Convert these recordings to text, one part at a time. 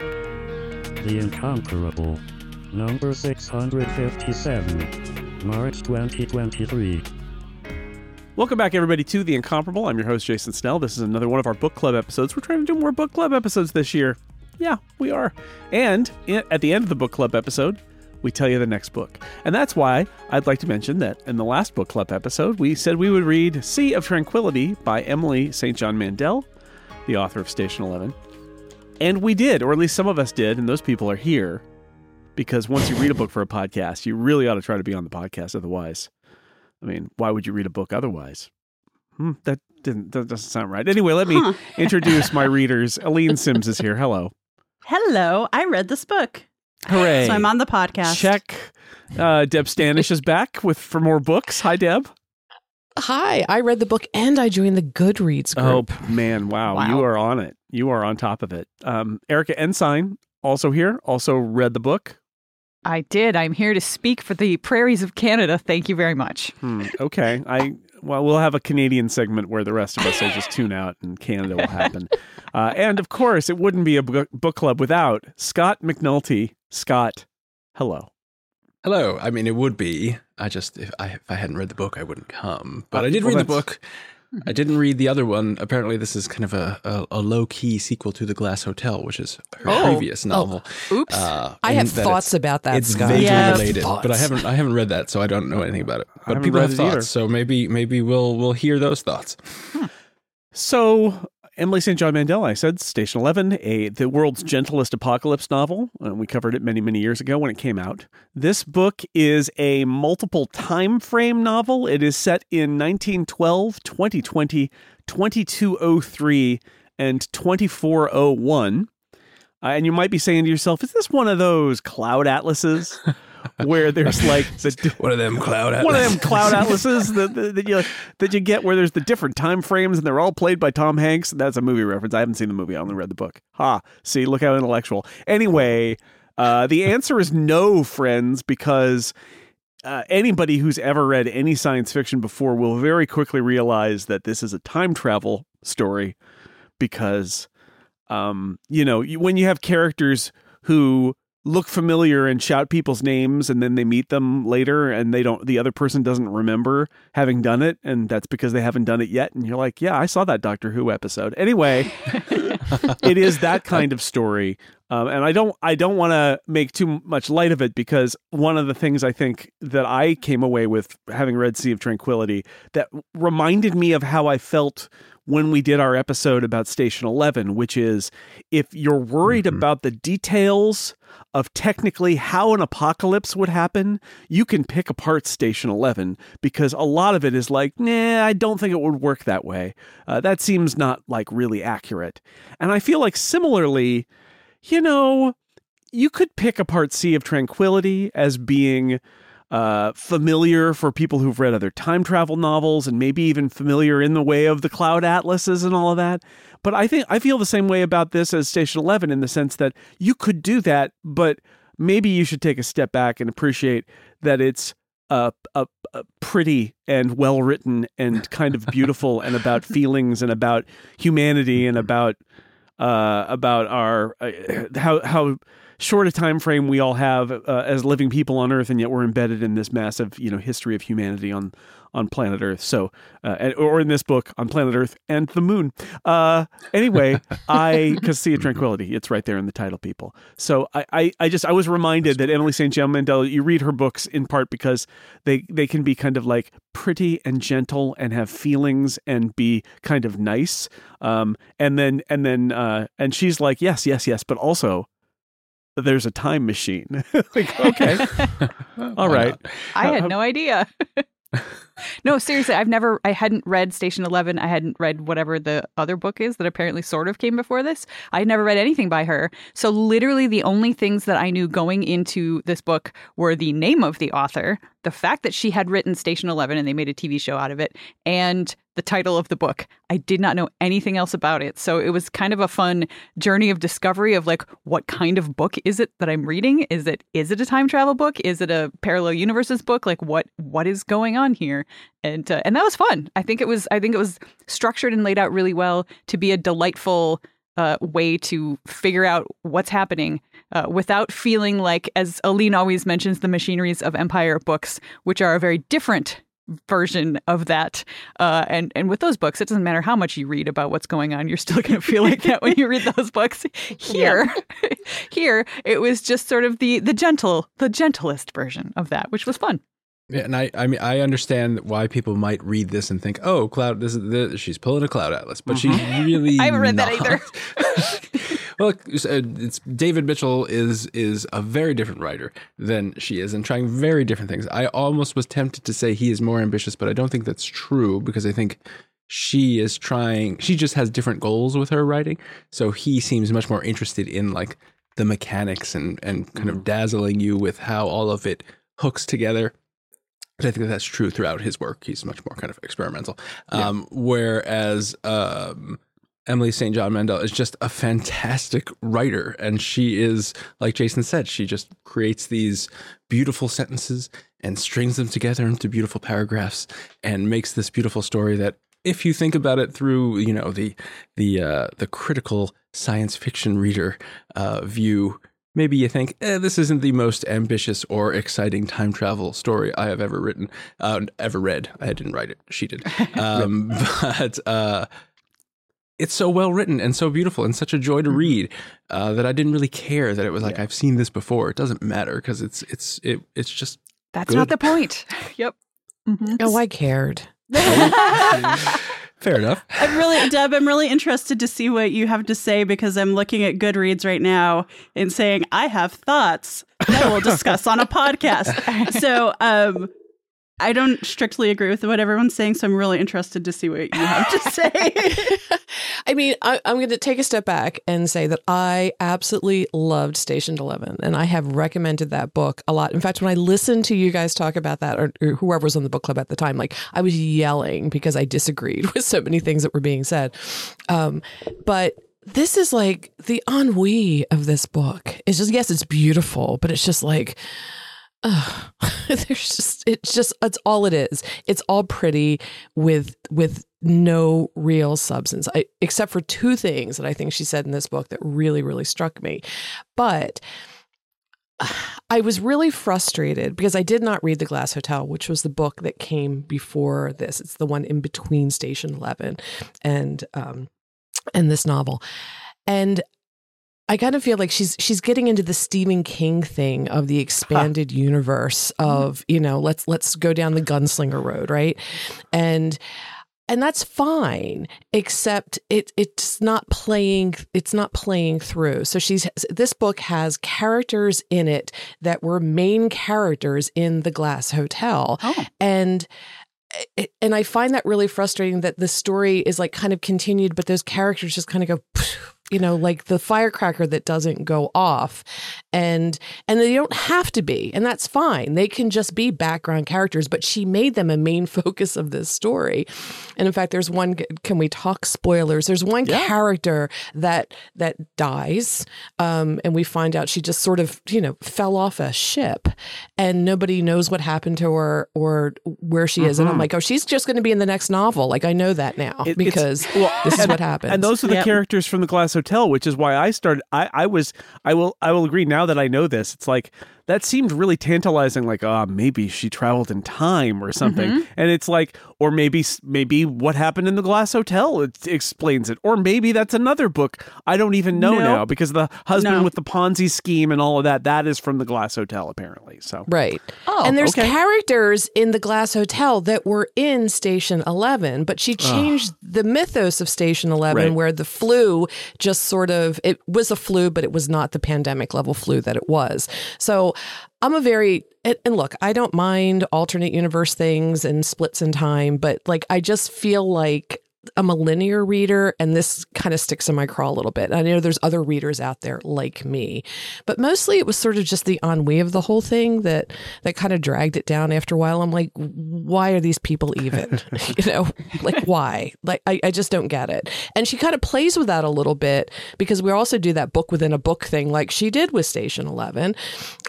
The Incomparable. Number 657. March 2023. Welcome back, everybody, to The Incomparable. I'm your host, Jason Snell. This is another one of our book club episodes. We're trying to do more book club episodes this year. Yeah, we are. And at the end of the book club episode, we tell you the next book. And that's why I'd like to mention that in the last book club episode, we said we would read Sea of Tranquility by Emily St. John Mandel, the author of Station 11. And we did, or at least some of us did, and those people are here because once you read a book for a podcast, you really ought to try to be on the podcast. Otherwise, I mean, why would you read a book otherwise? Hmm, that didn't that doesn't sound right. Anyway, let me huh. introduce my readers. Aleen Simms is here. Hello. Hello. I read this book. Hooray! So I'm on the podcast. Check. Uh, Deb Stanish is back with for more books. Hi, Deb. Hi, I read the book and I joined the Goodreads group. Oh man, wow, wow. you are on it. You are on top of it. Um, Erika Ensign also here, also read the book. I did. I'm here to speak for the prairies of Canada. Thank you very much. Hmm, okay. I well, we'll have a Canadian segment where the rest of us will just tune out and Canada will happen. Uh, and of course, it wouldn't be a book club without Scott McNulty. Scott, hello. Hello. I mean, it would be. I just if I if I hadn't read the book, I wouldn't come. But I did well, read the book. I didn't read the other one. Apparently, this is kind of a, a, a low key sequel to The Glass Hotel, which is her oh. previous novel. Oh. Oops! Uh, I have thoughts about that. It's Scott. vaguely yeah, related, thoughts. but I haven't I haven't read that, so I don't know anything about it. But people have thoughts, either. so maybe maybe we'll we'll hear those thoughts. Hmm. So Emily St. John Mandel, I said, Station 11, a the world's gentlest apocalypse novel. Uh, we covered it many, many years ago when it came out. This book is a multiple time frame novel. It is set in 1912, 2020, 2203, and 2401. Uh, and you might be saying to yourself, is this one of those cloud atlases? where there's like the, one of them cloud atlases. one of them cloud atlases that, that, that, you that you get where there's the different time frames and they're all played by Tom Hanks. That's a movie reference. I haven't seen the movie. I only read the book. Ha! See, look how intellectual. Anyway, uh, the answer is no, friends, because. Uh, anybody who's ever read any science fiction before will very quickly realize that this is a time travel story because um, you know when you have characters who look familiar and shout people's names and then they meet them later and they don't the other person doesn't remember having done it and that's because they haven't done it yet and you're like yeah i saw that doctor who episode. Anyway it is that kind of story um, and i don't i don't want to make too much light of it because one of the things i think that i came away with having read sea of tranquility that reminded me of how i felt when we did our episode about Station 11, which is if you're worried mm-hmm. about the details of technically how an apocalypse would happen, you can pick apart Station 11 because a lot of it is like, nah, I don't think it would work that way. Uh, that seems not like really accurate. And I feel like similarly, you know, you could pick apart Sea of Tranquility as being uh, familiar for people who've read other time travel novels and maybe even familiar in the way of the cloud atlases and all of that. But I think I feel the same way about this as Station 11 in the sense that you could do that, but maybe you should take a step back and appreciate that it's a, a, a pretty and well written and kind of beautiful and about feelings and about humanity and about uh, about our uh, how how short a time frame we all have uh, as living people on Earth, and yet we're embedded in this massive, you know, history of humanity on on planet Earth. So, uh, or in this book on planet Earth and the moon. Uh, anyway, I because Sea of Tranquility, it's right there in the title, people. So I, I, I just I was reminded that Emily St. John Mandel. You read her books in part because they they can be kind of like pretty and gentle and have feelings and be kind of nice. Um, and then and then uh, and she's like, yes, yes, yes, but also there's a time machine. like, okay, All right. Not? I had no idea. No, seriously, I've never, I hadn't read Station 11. I hadn't read whatever the other book is that apparently sort of came before this. I never read anything by her. So, literally, the only things that I knew going into this book were the name of the author, the fact that she had written Station 11 and they made a TV show out of it, and the title of the book. I did not know anything else about it. So it was kind of a fun journey of discovery of like what kind of book is it that I'm reading? Is it is it a time travel book? Is it a parallel universes book? Like what what is going on here? And uh, and that was fun. I think it was I think it was structured and laid out really well to be a delightful uh, way to figure out what's happening uh, without feeling like, as Aleen always mentions, the machineries of Empire books, which are a very different version of that. Uh, and and with those books, it doesn't matter how much you read about what's going on, you're still going to feel like that when you read those books. Here, here, it was just sort of the the gentle, the gentlest version of that, which was fun. Yeah, and I, I mean, I understand why people might read this and think, "Oh, cloud, this is the, she's pulling a cloud atlas," but she's mm-hmm. really. I haven't read that either. well, it's, it's David Mitchell is is a very different writer than she is, and trying very different things. I almost was tempted to say he is more ambitious, but I don't think that's true because I think she is trying. She just has different goals with her writing, so he seems much more interested in like the mechanics and and kind of mm-hmm. dazzling you with how all of it hooks together. But I think that that's true throughout his work. He's much more kind of experimental. Um, Whereas um, Emily St. John Mandel is just a fantastic writer. And she is, like Jason said, she just creates these beautiful sentences and strings them together into beautiful paragraphs and makes this beautiful story that if you think about it through, you know, the the uh, the critical science fiction reader uh, view, maybe you think, eh, this isn't the most ambitious or exciting time travel story I have ever written, uh, ever read. I didn't write it; she did. Um, but uh, it's so well written and so beautiful and such a joy to read uh, that I didn't really care that it was like I've seen this before. It doesn't matter because it's it's it, it's just That's not the point. yep. Mhm. Oh, I cared. Fair enough. I'm really, Deb, I'm really interested to see what you have to say because I'm looking at Goodreads right now and saying, I have thoughts that we'll discuss on a podcast. So, um, I don't strictly agree with what everyone's saying, so I'm really interested to see what you have to say. I mean, I, I'm going to take a step back and say that I absolutely loved Station 11, and I have recommended that book a lot. In fact, when I listened to you guys talk about that, or, or whoever was on the book club at the time, like I was yelling because I disagreed with so many things that were being said. Um, but this is like the ennui of this book. It's just yes, it's beautiful, but it's just like. Ugh. there's just it's just it's all it is it's all pretty with with no real substance I, except for two things that i think she said in this book that really really struck me but I was really frustrated because I did not read The Glass Hotel, which was the book that came before this. It's the one in between Station Eleven and um, and this novel, and I kind of feel like she's she's getting into the Stephen King thing of the expanded universe of you know let's let's go down the gunslinger road, right? And and that's fine except it it's not playing it's not playing through so she's this book has characters in it that were main characters in the glass hotel Oh. and eh, and I find that really frustrating that the story is like kind of continued, but those characters just kind of go, you know, like the firecracker that doesn't go off, and and they don't have to be, and that's fine. They can just be background characters, but she made them a main focus of this story. And in fact, there's one. Can we talk spoilers? There's one character that that dies, um, and we find out she just sort of you know fell off a ship, and nobody knows what happened to her or where she is. And I'm like, oh, she's just going to be in the next novel. Like I know that now It- it's- because this is what happens. And those are the Yep. characters from the Glass Hotel, which is why I started. I, I was. I will. I will agree. Now that I know this, it's like that seemed really tantalizing. Like, ah, maybe she traveled in time or something. Mhm. And it's like, or maybe maybe what happened in the Glass Hotel it explains it, or maybe that's another book I don't even know Nope. now because the husband No. with the Ponzi scheme and all of that that is from the Glass Hotel apparently. So Right. Oh, and there's okay. characters in the Glass Hotel that were in Station 11, but she changed the mythos of Station 11 Right. where the flu just sort of it was a flu but it was not the pandemic level flu that it was. So I'm a very and, look, I don't mind alternate universe things and splits in time, but like I just feel like I'm a linear reader and this kind of sticks in my craw a little bit. I know there's other readers out there like me, but mostly it was sort of just the ennui of the whole thing that that kind of dragged it down after a while. I'm like, why are these people even? you know, like why? Like I, I just don't get it. And she kind of plays with that a little bit because we also do that book within a book thing like she did with Station Eleven.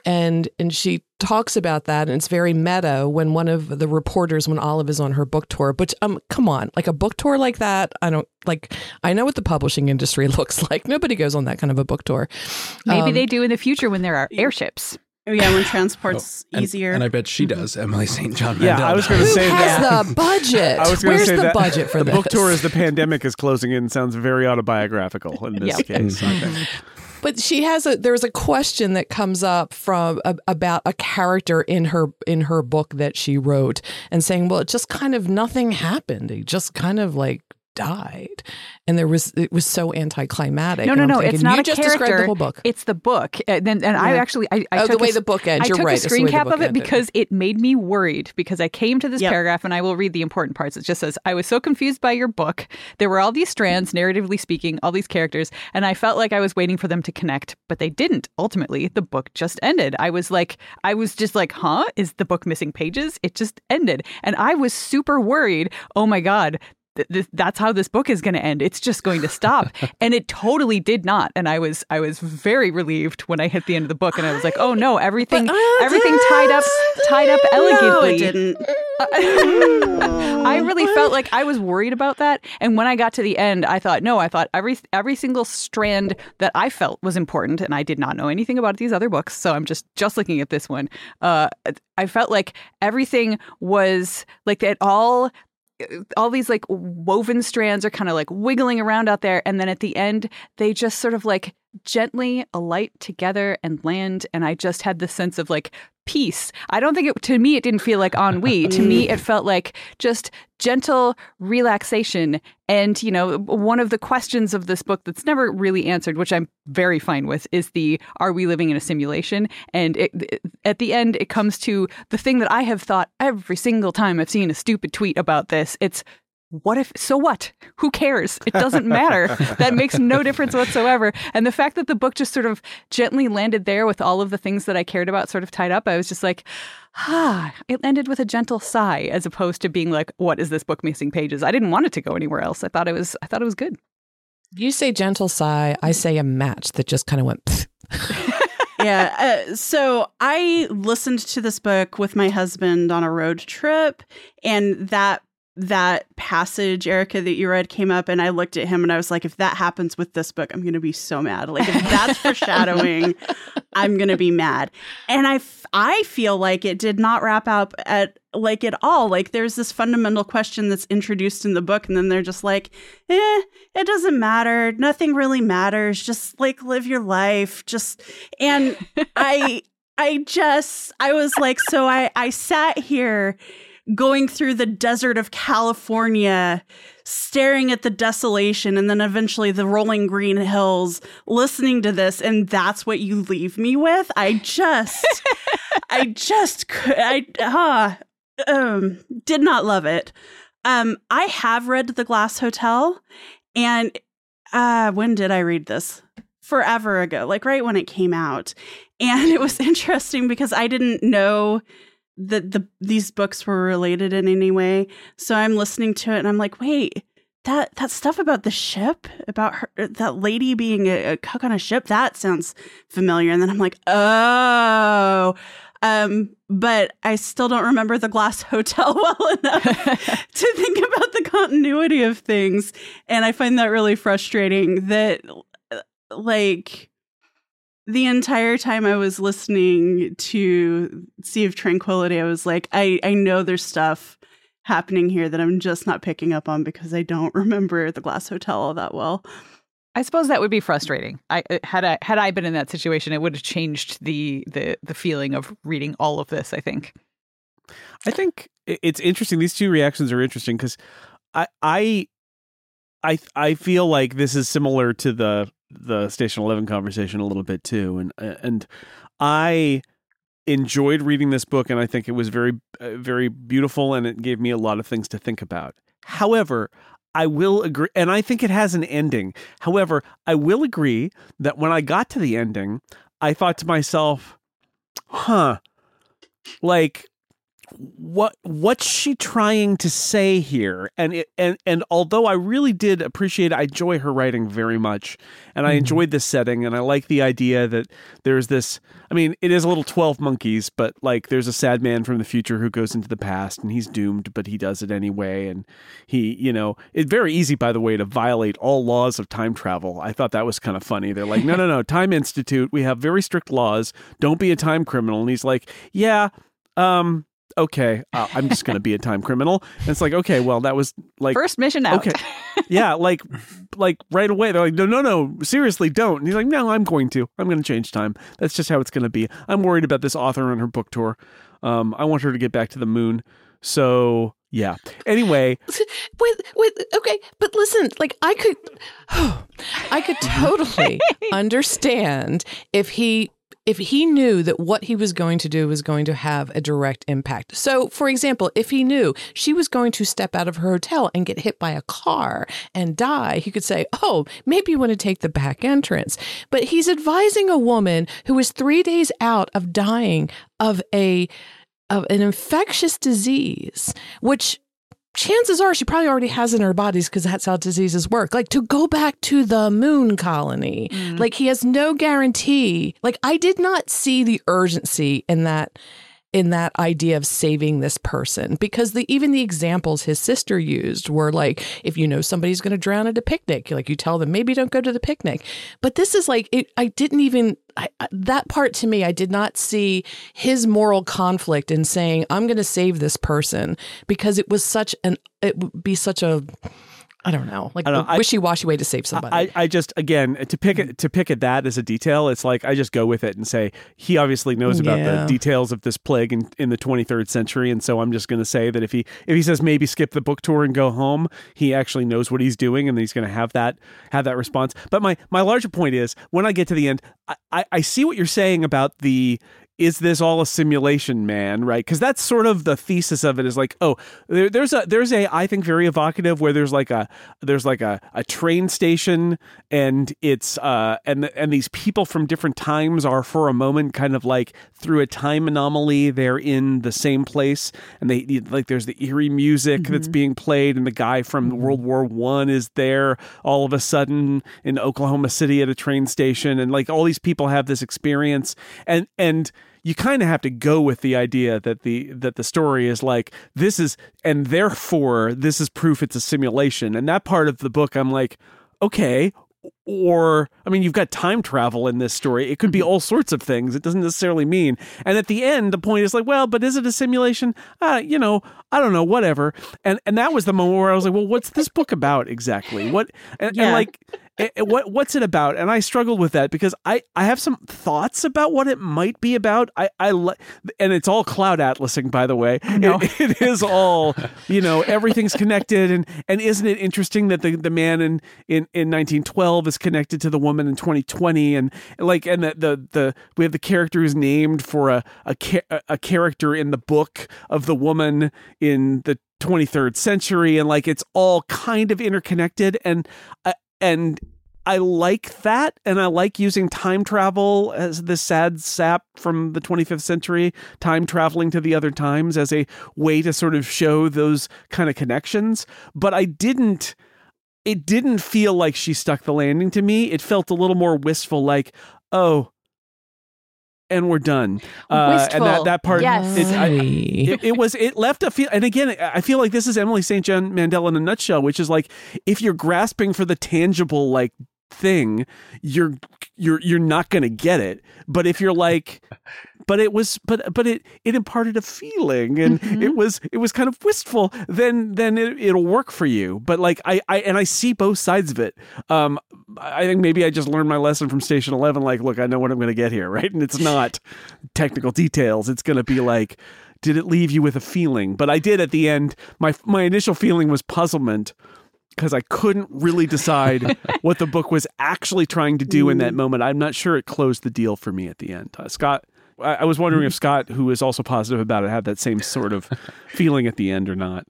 And and she talks about that and it's very meta when one of the reporters when Olive is on her book tour but um come on like a book tour like that I don't like I know what the publishing industry looks like nobody goes on that kind of a book tour Maybe Um, they do in the future when there are airships. Yeah, when transport's And- easier. And I bet she does, Emily St. John Yeah, I was going to who say has that. the budget I was going to where's say the that budget for the this book tour as the pandemic is closing in sounds very autobiographical in this Yep. case. I think. But she has a there's a question that comes up from a, about a character in her in her book that she wrote and saying, well, it just kind of nothing happened. It just kind of like died, and there was it was so anticlimactic. No, no, no. thinking, it's not you a just character. described the whole book. It's the book. And then, and I actually, I, I Oh, took the way a, the book ends. I You're took right. a screen cap of it ended. because it made me worried. Because I came to this Yep. paragraph, and I will read the important parts. It just says, "I was so confused by your book. There were all these strands, narratively speaking, all these characters, and I felt like I was waiting for them to connect, but they didn't. Ultimately, the book just ended. I was like, I was just like, huh? Is the book missing pages? It just ended, and I was super worried. Oh my god." Th- th- that's how this book is going to end. It's just going to stop, and it totally did not. And I was I was very relieved when I hit the end of the book, and I was like, oh no, everything But, uh, everything tied up tied up no, elegantly. it didn't. I really felt like I was worried about that, and when I got to the end, I thought, no, I thought every every single strand that I felt was important, and I did not know anything about these other books, so I'm just just looking at this one. Uh, I felt like everything was like it all all these like woven strands are kind of like wiggling around out there and then at the end they just sort of like gently alight together and land and i just had this sense of like peace. I don't think it to me it didn't feel like ennui. To me it felt like just gentle relaxation and you know one of the questions of this book that's never really answered which i'm very fine with is the are we living in a simulation? And it, it- at the end it comes to the thing that i have thought every single time i've seen a stupid tweet about this. It's what if so what? Who cares? It doesn't matter. That makes no difference whatsoever. And the fact that the book just sort of gently landed there with all of the things that i cared about sort of tied up i was just like ah it ended with a gentle sigh as opposed to being like what is this book missing pages? I didn't want it to go anywhere else. I thought it was i thought it was good. You say gentle sigh, I say a match that just kind of went. Yeah. Uh, so I listened to this book with my husband on a road trip, and that that passage, Erika, that you read came up, and I looked at him and I was like, if that happens with this book, I'm going to be so mad. Like if that's foreshadowing, I'm going to be mad. And I f- I feel like it did not wrap up at like at all. Like there's this fundamental question that's introduced in the book, and then they're just like, eh, it doesn't matter. Nothing really matters. Just like live your life. Just and I I just I was like, so I I sat here going through the desert of California, staring at the desolation and then eventually the rolling green hills, listening to this, and that's what you leave me with. I just, I just, could, I, uh, um, did not love it. Um, I have read The Glass Hotel, and uh, when did I read this? Forever ago, like right when it came out, and it was interesting because I didn't know that the these books were related in any way. So I'm listening to it and I'm like, wait, that that stuff about the ship, about her, that lady being a, a cook on a ship, that sounds familiar. And then I'm like, oh. Um, but I still don't remember the Glass Hotel well enough to think about the continuity of things, and I find that really frustrating. That, uh, like, the entire time I was listening to Sea of Tranquility, I was like, I, I know there's stuff happening here that I'm just not picking up on because I don't remember the Glass Hotel all that well. I suppose that would be frustrating. I uh, had I had I been in that situation, it would have changed the the the feeling of reading all of this. I think. I think it's interesting. These two reactions are interesting because I I I I feel like this is similar to the the Station Eleven conversation a little bit too, and and I enjoyed reading this book, and I think it was very uh, very beautiful, and it gave me a lot of things to think about. However. I will agree, and I think it has an ending. However, I will agree that when I got to the ending, I thought to myself, huh, like what what's she trying to say here? And it, and and although i really did appreciate i enjoy her writing very much. And i enjoyed this setting and i like the idea that there's this i mean it is a little 12 monkeys but like there's a sad man from the future who goes into the past and he's doomed but he does it anyway. And he you know it's very easy by the way to violate all laws of time travel. I thought that was kind of funny. They're like no no no time institute. We have very strict laws. Don't be a time criminal. And he's like yeah um okay, uh, I'm just going to be a time criminal. And it's like, okay, well, that was like First mission out. Okay, yeah, like like right away. They're like, no, no, no, seriously, don't. And he's like, no, I'm going to. I'm going to change time. That's just how it's going to be. I'm worried about this author on her book tour. Um, I want her to get back to the moon. So yeah. Anyway, Wait, wait, okay, but listen, like I could, I could totally understand if he if he knew that what he was going to do was going to have a direct impact. So, for example, if he knew she was going to step out of her hotel and get hit by a car and die, he could say, "Oh, maybe you want to take the back entrance." But he's advising a woman who is 3 days out of dying of a of an infectious disease, which chances are she probably already has in her bodies because that's how diseases work. Like to go back to the moon colony, mm. like he has no guarantee. Like I did not see the urgency in that in that idea of saving this person. Because the even the examples his sister used were like if you know somebody's going to drown at a picnic like you tell them maybe don't go to the picnic. But this is like it, i didn't even I, that part to me i did not see his moral conflict in saying i'm going to save this person because it was such an it would be such a i don't know like don't know, a I- wishy-washy way to save somebody I, I just again to pick it to pick at that as a detail, it's like I just go with it and say he obviously knows about Yeah. the details of this plague in, in the 23rd century, and so I'm just going to say that if he if he says maybe skip the book tour and go home, he actually knows what he's doing, and he's going to have that have that response. But my my larger point is when I get to the end, I, I, I see what you're saying about the is this all a simulation man? Right? Because that's sort of the thesis of it is like oh there, there's a there's a i think very evocative where there's like a there's like a, a train station and it's uh and and these people from different times are for a moment kind of like through a time anomaly they're in the same place and they like there's the eerie music that's being played and the guy from world war one is there all of a sudden in oklahoma city at a train station and like all these people have this experience and and you kind of have to go with the idea that the that the story is like this is and therefore this is proof it's a simulation. And that part of the book i'm like okay or i mean you've got time travel in this story. It could be all sorts of things. It doesn't necessarily mean and at the end the point is like well but is it a simulation? Uh you know i don't know whatever. And and that was the moment where i was like well what's this book about exactly? What and, and like eh, what what's it about? And i struggled with that because i i have some thoughts about what it might be about. I i li- and it's all cloud atlasing by the way. It- it is all you know everything's connected. And and isn't it interesting that the the man in in in 1912 is connected to the woman in 2020 and like and the the, the we have the character who's named for a a, a a character in the book of the woman in the 23rd century. And like it's all kind of interconnected. And uh, and I like that, and I like using time travel as the sad sap from the 25th century, time traveling to the other times as a way to sort of show those kind of connections. But I didn't, it didn't feel like she stuck the landing to me. It felt a little more wistful, like, oh, and we're done. Uh, and that, that part, Yes. it, I- it, it was it left a feel and again i feel like this is emily st john mandel in a nutshell which is like if you're grasping for the tangible like thing, you're you're you're not going to get it. But if you're like but it was but but it it imparted a feeling and Mm-hmm. it was it was kind of wistful then then it, it'll work for you. But like I, I and i see both sides of it. Um i think maybe i just learned my lesson from station 11 like look i know what i'm going to get here right? And it's not technical details. It's going to be like did it leave you with a feeling? But i did at the end. My my initial feeling was puzzlement because I couldn't really decide what the book was actually trying to do in that moment. I'm not sure it closed the deal for me at the end. Uh, Scott, I, I was wondering if Scott, who is also positive about it, had that same sort of feeling at the end or not.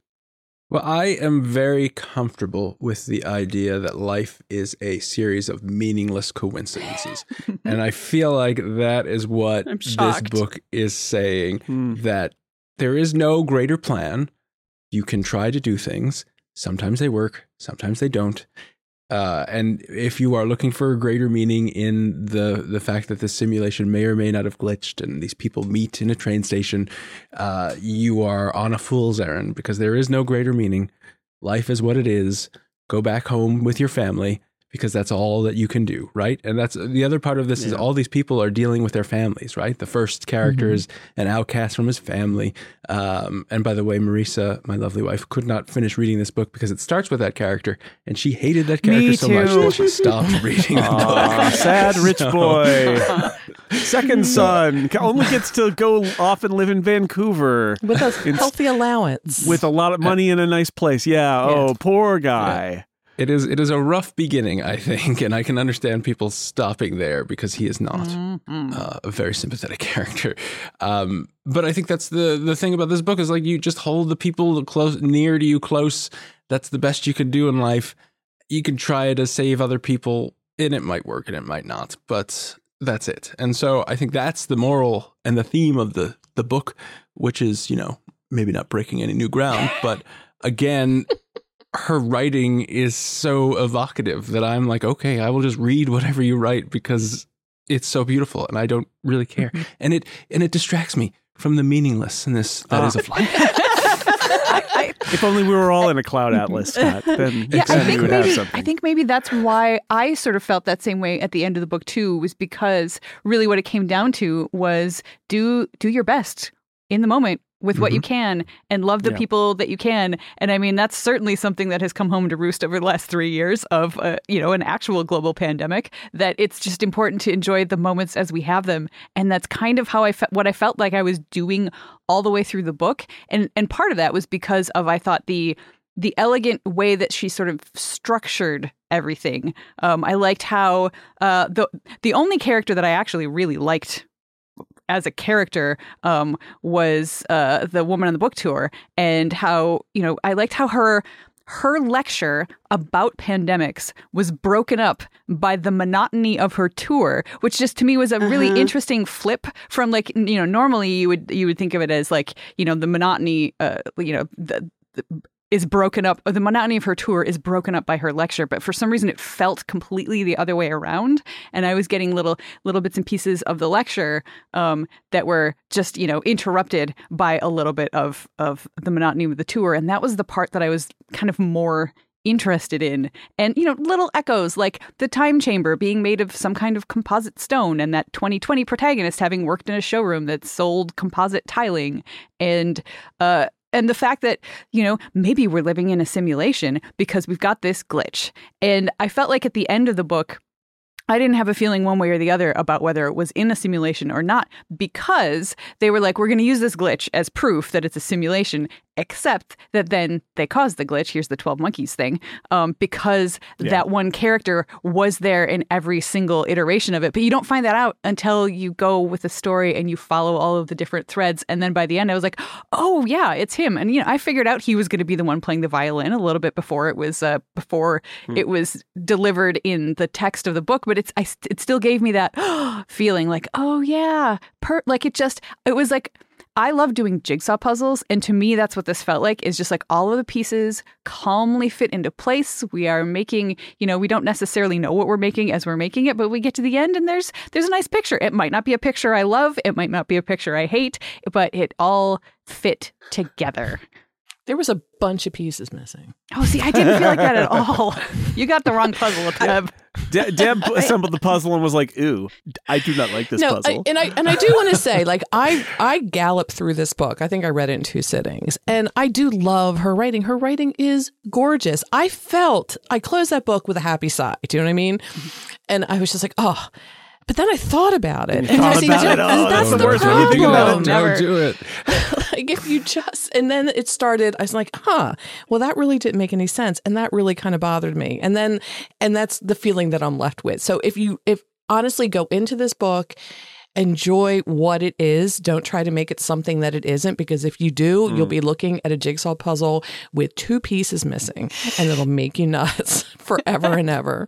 Well, I am very comfortable with the idea that life is a series of meaningless coincidences. and I feel like that is what this book is saying Hmm. that there is no greater plan. You can try to do things. Sometimes they work, sometimes they don't. Uh, and if you are looking for a greater meaning in the the fact that the simulation may or may not have glitched and these people meet in a train station, uh, you are on a fool's errand because there is no greater meaning. Life is what it is. Go back home with your family because that's all that you can do, right? And that's the other part of this is all these people are dealing with their families, right? The first character is an outcast from his family. Um, and by the way, Marisa, my lovely wife, could not finish reading this book because it starts with that character, and she hated that character so much that she stopped reading the Aw, book. sad rich So- boy. Second son only gets to go off and live in Vancouver with a It's- healthy allowance. with a lot of money in a nice place. Yeah. Oh, poor guy. It is it is a rough beginning, I think, and I can understand people stopping there because he is not uh, a very sympathetic character. Um, but I think that's the the thing about this book is like you just hold the people close near to you close. That's the best you can do in life. You can try to save other people, and it might work and it might not, but that's it. And so I think that's the moral and the theme of the the book, which is you know maybe not breaking any new ground, but again her writing is so evocative that I'm like, okay, I will just read whatever you write because it's so beautiful and I don't really care. And it and it distracts me from the meaninglessness that is Ah. of life. If only we were all in a cloud atlas, Scott, then, Yeah, I think would have maybe something. I think maybe that's why I sort of felt that same way at the end of the book too, was because really what it came down to was do do your best in the moment with what you can and love the Yeah. people that you can. And I mean that's certainly something that has come home to roost over the last 3 years of uh, you know an actual global pandemic that it's just important to enjoy the moments as we have them. And that's kind of how I fe- what I felt like I was doing all the way through the book. And and part of that was because of I thought the the elegant way that she sort of structured everything. Um, I liked how uh, the the only character that I actually really liked as a character um, was uh, the woman on the book tour, and how you know I liked how her her lecture about pandemics was broken up by the monotony of her tour which just to me was a really interesting flip from like you know normally you would you would think of it as like you know the monotony uh, you know the, the is broken up the monotony of her tour is broken up by her lecture but for some reason it felt completely the other way around. And i was getting little little bits and pieces of the lecture um, that were just you know interrupted by a little bit of of the monotony of the tour. And that was the part that i was kind of more interested in. And you know little echoes like the time chamber being made of some kind of composite stone and that 2020 protagonist having worked in a showroom that sold composite tiling. And uh and the fact that you know maybe we're living in a simulation because we've got this glitch. And i felt like at the end of the book I didn't have a feeling one way or the other about whether it was in a simulation or not because they were like, we're going to use this glitch as proof that it's a simulation, except that then they caused the glitch. Here's the 12 monkeys thing. Um, because that one character was there in every single iteration of it. But you don't find that out until you go with the story and you follow all of the different threads. And then by the end, I was like, oh, yeah, it's him. And, you know, I figured out he was going to be the one playing the violin a little bit before it was, uh, before it was delivered in the text of the book. But it's, I, it still gave me that feeling like, oh, yeah, per, like it just, it was like, I love doing jigsaw puzzles, and to me, that's what this felt like. Is just like all of the pieces calmly fit into place. We are making, you know, we don't necessarily know what we're making as we're making it, but we get to the end, and there's there's a nice picture. It might not be a picture I love, it might not be a picture I hate, but it all fit together. There was a bunch of pieces missing. Oh, see, I didn't feel like that at all. You got the wrong puzzle, Deb. De- Deb assembled the puzzle and was like, "Ooh, I do not like this no, puzzle." I, and I and I do want to say, like, I I gallop through this book. I think I read it in two sittings, and I do love her writing. Her writing is gorgeous. I felt I closed that book with a happy sigh. Do you know what I mean? Mm-hmm. And I was just like, oh. But then I thought about it, You thought I- about it? and Oh, that's the the worst when you think about it. problem. Never. Don't do it. like if you just and then it started i was like huh well that really didn't make any sense and that really kind of bothered me and then and that's the feeling that i'm left with so if you if honestly go into this book enjoy what it is don't try to make it something that it isn't because if you do you'll mm. be looking at a jigsaw puzzle with two pieces missing and it'll make you nuts forever and ever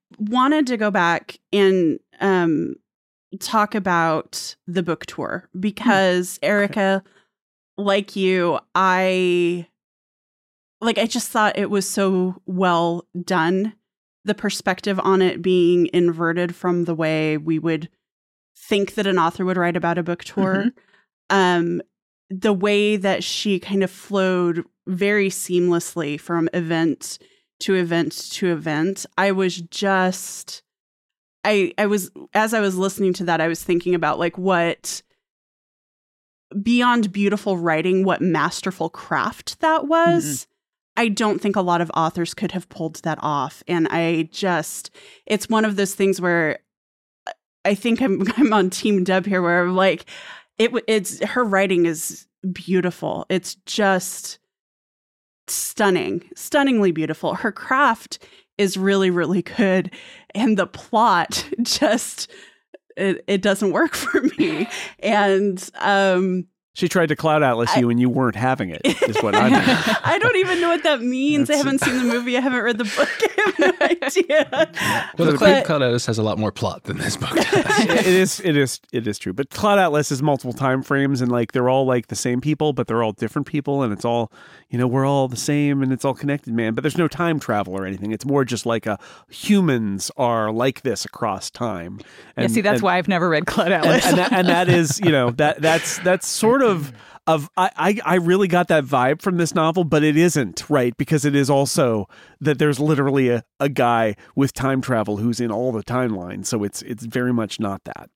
wanted to go back and um, talk about the book tour because Erika, like you, I like I just thought it was so well done. The perspective on it being inverted from the way we would think that an author would write about a book tour. Um, the way that she kind of flowed very seamlessly from event to event to event. I was just I I was as I was listening to that I was thinking about like what beyond beautiful writing what masterful craft that was. Mm-hmm. I don't think a lot of authors could have pulled that off and I just it's one of those things where I think I'm I'm on team Deb here where I'm like it it's her writing is beautiful. It's just stunning, stunningly beautiful. Her craft is really, really good. And the plot just it, it doesn't work for me. And um she tried to cloud atlas I- you, and you weren't having it. Is what I'm. I don't even know what that means. I haven't seen the movie. I haven't read the book. I have no idea. Well, the But- Cloud Cloud Atlas has a lot more plot than this book does. it is it is it is true but cloud atlas is multiple time frames and like they're all like the same people but they're all different people and it's all you know we're all the same and it's all connected man but there's no time travel or anything it's more just like a humans are like this across time yeah, see, that's and- why I've never read Cloud and, Atlas. and, that, and that is you know that that's that's sort of of I, I really got that vibe from this novel, but it isn't right? Because it is also that there's literally a, a guy with time travel who's in all the timelines, so it's it's very much not that,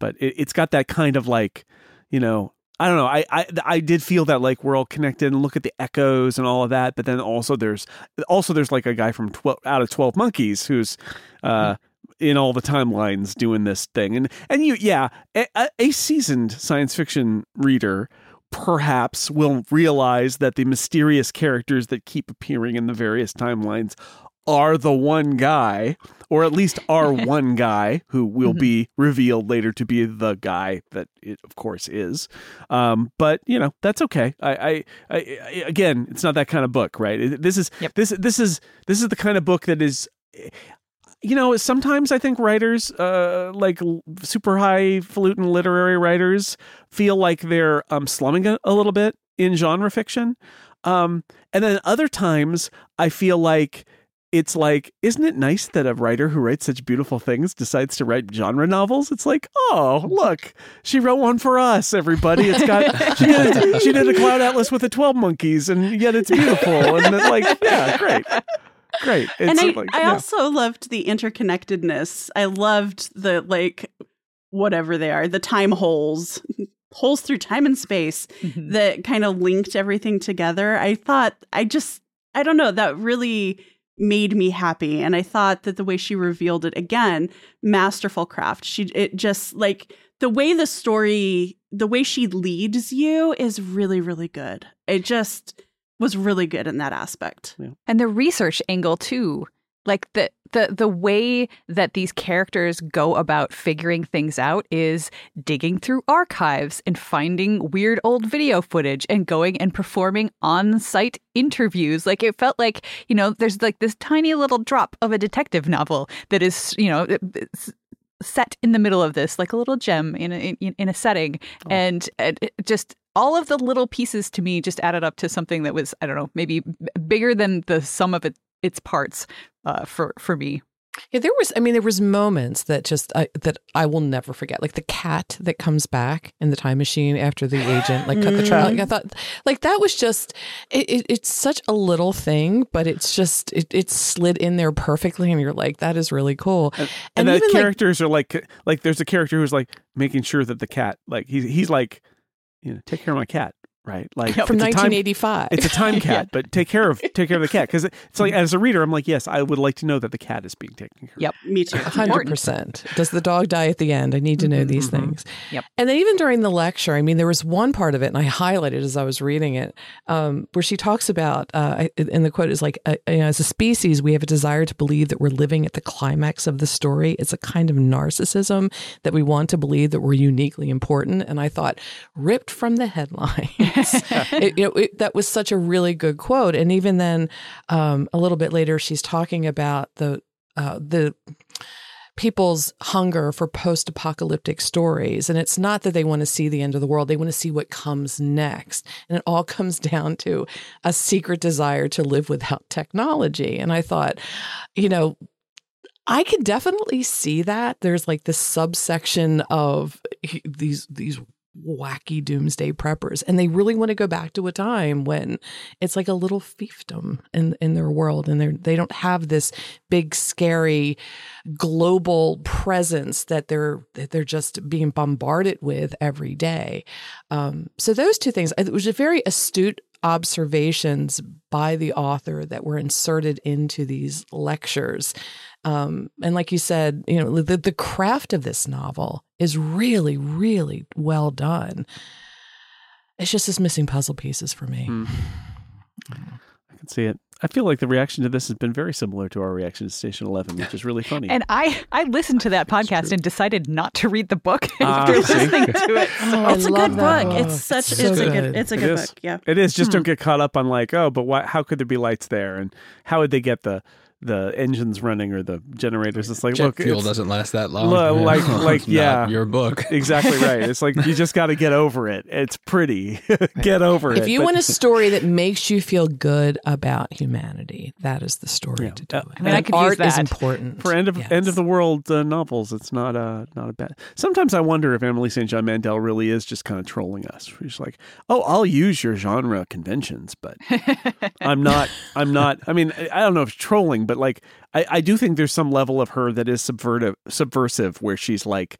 but it, it's got that kind of like you know I don't know. I, I I did feel that like we're all connected and look at the echoes and all of that, but then also there's also there's like a guy from 12 out of 12 monkeys who's uh in all the timelines doing this thing. And and you yeah, a, a- seasoned science fiction reader perhaps will realize that the mysterious characters that keep appearing in the various timelines are the one guy, or at least are one guy who will be revealed later to be the guy that it, of course, is. Um, but you know that's okay. I, I, I, I again, it's not that kind of book, right? This is Yep. this this is this is the kind of book that is. You know, sometimes I think writers, uh, like super highfalutin literary writers, feel like they're um, slumming a, a little bit in genre fiction. Um, and then other times I feel like it's like, isn't it nice that a writer who writes such beautiful things decides to write genre novels? It's like, oh, look, she wrote one for us, everybody. It's got she did a, she did a cloud atlas with the twelve monkeys, and yet it's beautiful. And it's like, yeah, great, great. It's and I, like, I yeah. also loved the interconnectedness. I loved the like whatever they are, the time holes, holes through time and space Mm-hmm. that kind of linked everything together. I thought I just I don't know, that really made me happy and I thought that the way she revealed it again, masterful craft. She it just like the way the story the way she leads you is really really good. It just was really good in that aspect. and the research angle too like the the the way that these characters go about figuring things out is digging through archives and finding weird old video footage and going and performing on-site interviews like it felt like you know there's like this tiny little drop of a detective novel that is you know set in the middle of this like a little gem in a, in, in a setting oh. and, and just all of the little pieces to me just added up to something that was i don't know maybe bigger than the sum of it, its parts uh, for for me yeah, there was. I mean, there was moments that just uh, that I will never forget. Like the cat that comes back in the time machine after the agent like cut the trial. Like I thought, like that was just. It, it, it's such a little thing, but it's just it, it slid in there perfectly, and you're like, that is really cool. And, and, and the characters like, are like like there's a character who's like making sure that the cat like he's he's like you know take care of my cat right? Like from 1985. it's a time cat, yeah. but take care of take care of the cat because it's like as a reader, I'm like, yes, I would like to know that the cat is being taken care of. Yep, me too. Hundred percent. Does the dog die at the end? I need to know mm-hmm, these mm-hmm. things. Yep. And then even during the lecture, I mean, there was one part of it, and I highlighted as I was reading it, um, where she talks about, uh, and the quote is like, uh, you know, as a species, we have a desire to believe that we're living at the climax of the story. It's a kind of narcissism that we want to believe that we're uniquely important. And I thought, ripped from the headlines. it, you know, it, that was such a really good quote. And even then, um, a little bit later, she's talking about the uh, the people's hunger for post-apocalyptic stories. And it's not that they want to see the end of the world. They want to see what comes next. And it all comes down to a secret desire to live without technology. And i thought you know I could definitely see that. There's like this subsection of these these wacky doomsday preppers. And they really want to go back to a time when it's like a little fiefdom in in their world and they they don't have this big scary global presence that they're that they're just being bombarded with every day. Um, so those two things it was a very astute observations by the author that were inserted into these lectures. Um, and like you said, you know, the, the craft of this novel is really, really well done. It's just this missing puzzle pieces for me. Mm. I can see it. I feel like the reaction to this has been very similar to our reaction to Station Eleven, which is really funny. And I, I listened to that podcast and decided not to read the book ah, after uh, listening to it. So. Oh, it's a good book. book. It's such. So it's good. a good. It's a good book. Yeah, it is. Just hmm. don't get caught up on like, oh, but what? How could there be lights there? And how would they get the the engines running or the generators. It's like Jet look, fuel doesn't last that long. like like yeah, your book exactly right. It's like you just got to get over it. It's pretty. get over if it. If you but, want a story that makes you feel good about humanity, that is the story yeah. to do. Uh, I mean, I could art use that. is important for end of yes. end of the world uh, novels. It's not a not a bad. Sometimes I wonder if Emily St. John Mandel really is just kind of trolling us. She's like, oh, I'll use your genre conventions, but I'm not. I'm not. I mean, I don't know if trolling, but like I, I do think there's some level of her that is subvertive subversive where she's like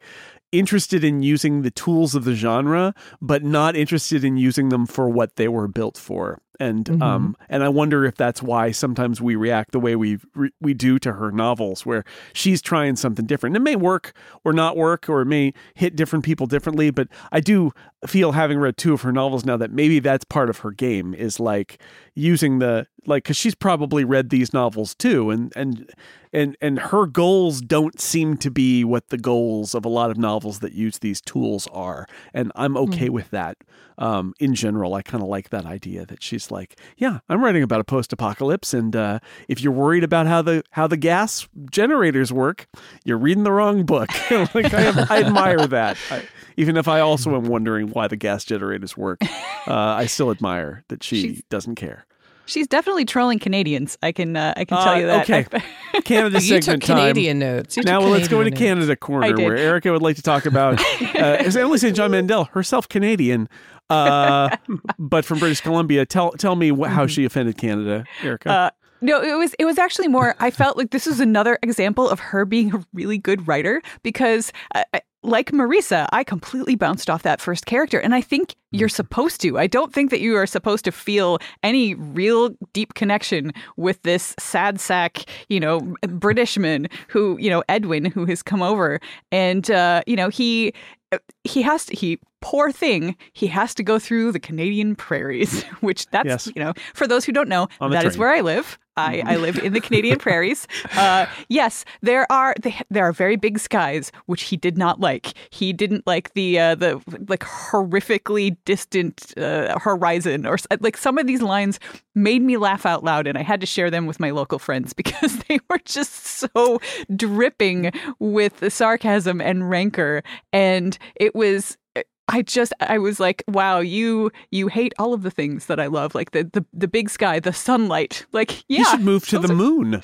interested in using the tools of the genre, but not interested in using them for what they were built for and mm-hmm. um and I wonder if that's why sometimes we react the way we re- we do to her novels where she's trying something different. It may work or not work or it may hit different people differently, but I do feel having read two of her novels now that maybe that's part of her game is like using the like cuz she's probably read these novels too and and and and her goals don't seem to be what the goals of a lot of novels that use these tools are and I'm okay mm-hmm. with that um, in general, I kind of like that idea that she's like, yeah, I'm writing about a post-apocalypse, and uh, if you're worried about how the how the gas generators work, you're reading the wrong book. like I, I, admire that. I, even if I also am wondering why the gas generators work, uh, I still admire that she she's, doesn't care. She's definitely trolling Canadians. I can uh, I can tell you that. Okay, Canada segment you segment took Canadian notes. You now well, let's go into Canada corner where Erika would like to talk about. Uh, is Emily St. John Mandel herself Canadian? uh, but from British Columbia. Tell tell me wh- how mm-hmm. she offended Canada, Erika. Uh, no, it was it was actually more. I felt like this was another example of her being a really good writer because, uh, like Marisa, I completely bounced off that first character, and I think you're supposed to. I don't think that you are supposed to feel any real deep connection with this sad sack, you know, Britishman who, you know, Edwin, who has come over, and uh, you know he he has to he poor thing he has to go through the canadian prairies which that's Yes. you know for those who don't know that is where i live I, I live in the Canadian prairies. Uh, yes, there are they, there are very big skies, which he did not like. He didn't like the uh, the like horrifically distant uh, horizon, or like some of these lines made me laugh out loud, and I had to share them with my local friends because they were just so dripping with sarcasm and rancor, and it was. I just I was like, wow, you you hate all of the things that I love, like the the, the big sky, the sunlight. Like, yeah, He should move to the moon.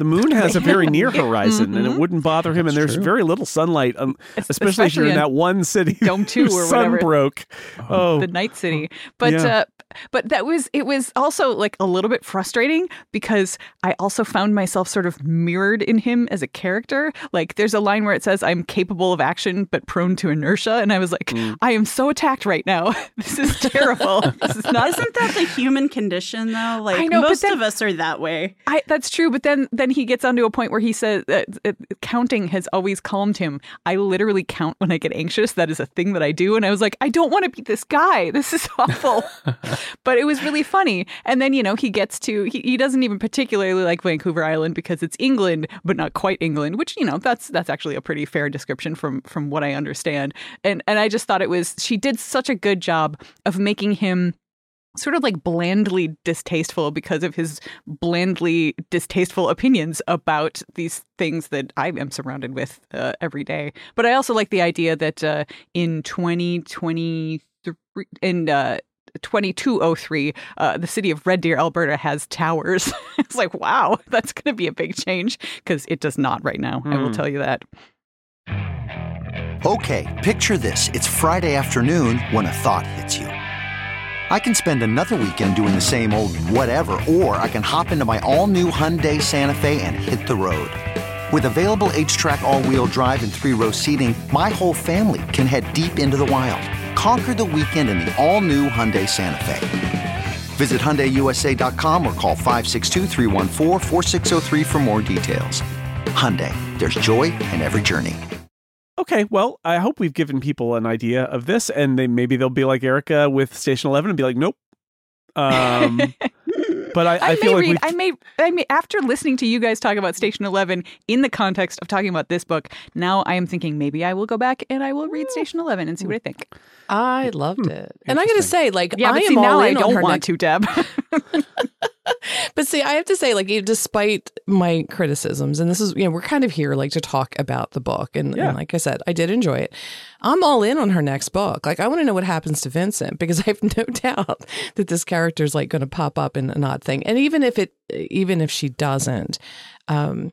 The moon has a very near horizon, and it Mhm. wouldn't bother him. and there's true. very little sunlight, um, Es- especially, if you're in in that one city. Dome two whose or sun whatever. broke. Oh, the night city but Yeah. uh but that was it was also like a little bit frustrating because i also found myself sort of mirrored in him as a character like there's a line where it says i'm capable of action but prone to inertia and i was like Mm. i am so attacked right now this is terrible this is not Isn't that the human condition though? Like I know, most then- of us are that way. I, that's true, but then then he gets onto a point where he says that uh, counting has always calmed him. I literally count when I get anxious. That is a thing that I do, and I was like, I don't want to be this guy. This is awful. but it was really funny. And then you know he gets to he, he doesn't even particularly like Vancouver Island because it's England, but not quite England. Which you know that's that's actually a pretty fair description from from what I understand. And and I just thought it was she did such a good job of making him sort of like blandly distasteful because of his blandly distasteful opinions about these things that I am surrounded with uh, every day. But I also like the idea that uh, in 2023, in uh, 2203, uh, the city of Red Deer, Alberta has towers. it's like, wow, that's going to be a big change because it does not right now. I will Hmm. tell you that. Okay, picture this. It's Friday afternoon when a thought hits you. I can spend another weekend doing the same old whatever, or I can hop into my all new Hyundai Santa Fe and hit the road. With available HTRAC, all wheel drive, and three row seating, my whole family can head deep into the wild. Conquer the weekend in the all new Hyundai Santa Fe. Visit HyundaiUSA.com or call 562-314-4603 for more details. Hyundai, there's joy in every journey. Okay, well, I hope we've given people an idea of this, and they maybe they'll be like Erika with Station Eleven and be like, nope. Um, but I, I, I, feel may like read. I may. I may. After listening to you guys talk about Station Eleven in the context of talking about this book, now I am thinking maybe I will go back and I will read Station Eleven and see what I think. I loved hmm. it. Hmm. And I got to say, like, Yeah, I but am see all now I in on don't her want next- to, Deb. But see, I have to say, like, despite my criticisms, and this is, you know, we're kind of here, like, to talk about the book. And, Yeah. and like I said, I did enjoy it. I'm all in on her next book. Like, I want to know what happens to Vincent because I have no doubt that this character is, like, going to pop up in an odd thing. And even if it, even if she doesn't, um,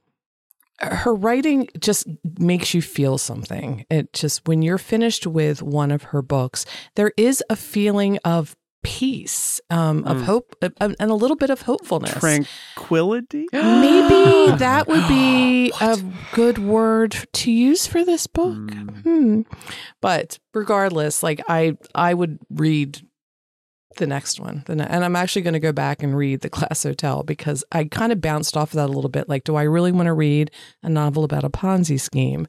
her writing just makes you feel something. It just, when you're finished with one of her books, there is a feeling of peace, um, of Mm. hope, uh, and a little bit of hopefulness. tranquility. Maybe that would be a good word to use for this book. Mm. Hmm. But regardless, like I, I would read the next one, the ne- and I'm actually going to go back and read The Glass Hotel because I kind of bounced off of that a little bit. Like, do I really want to read a novel about a Ponzi scheme?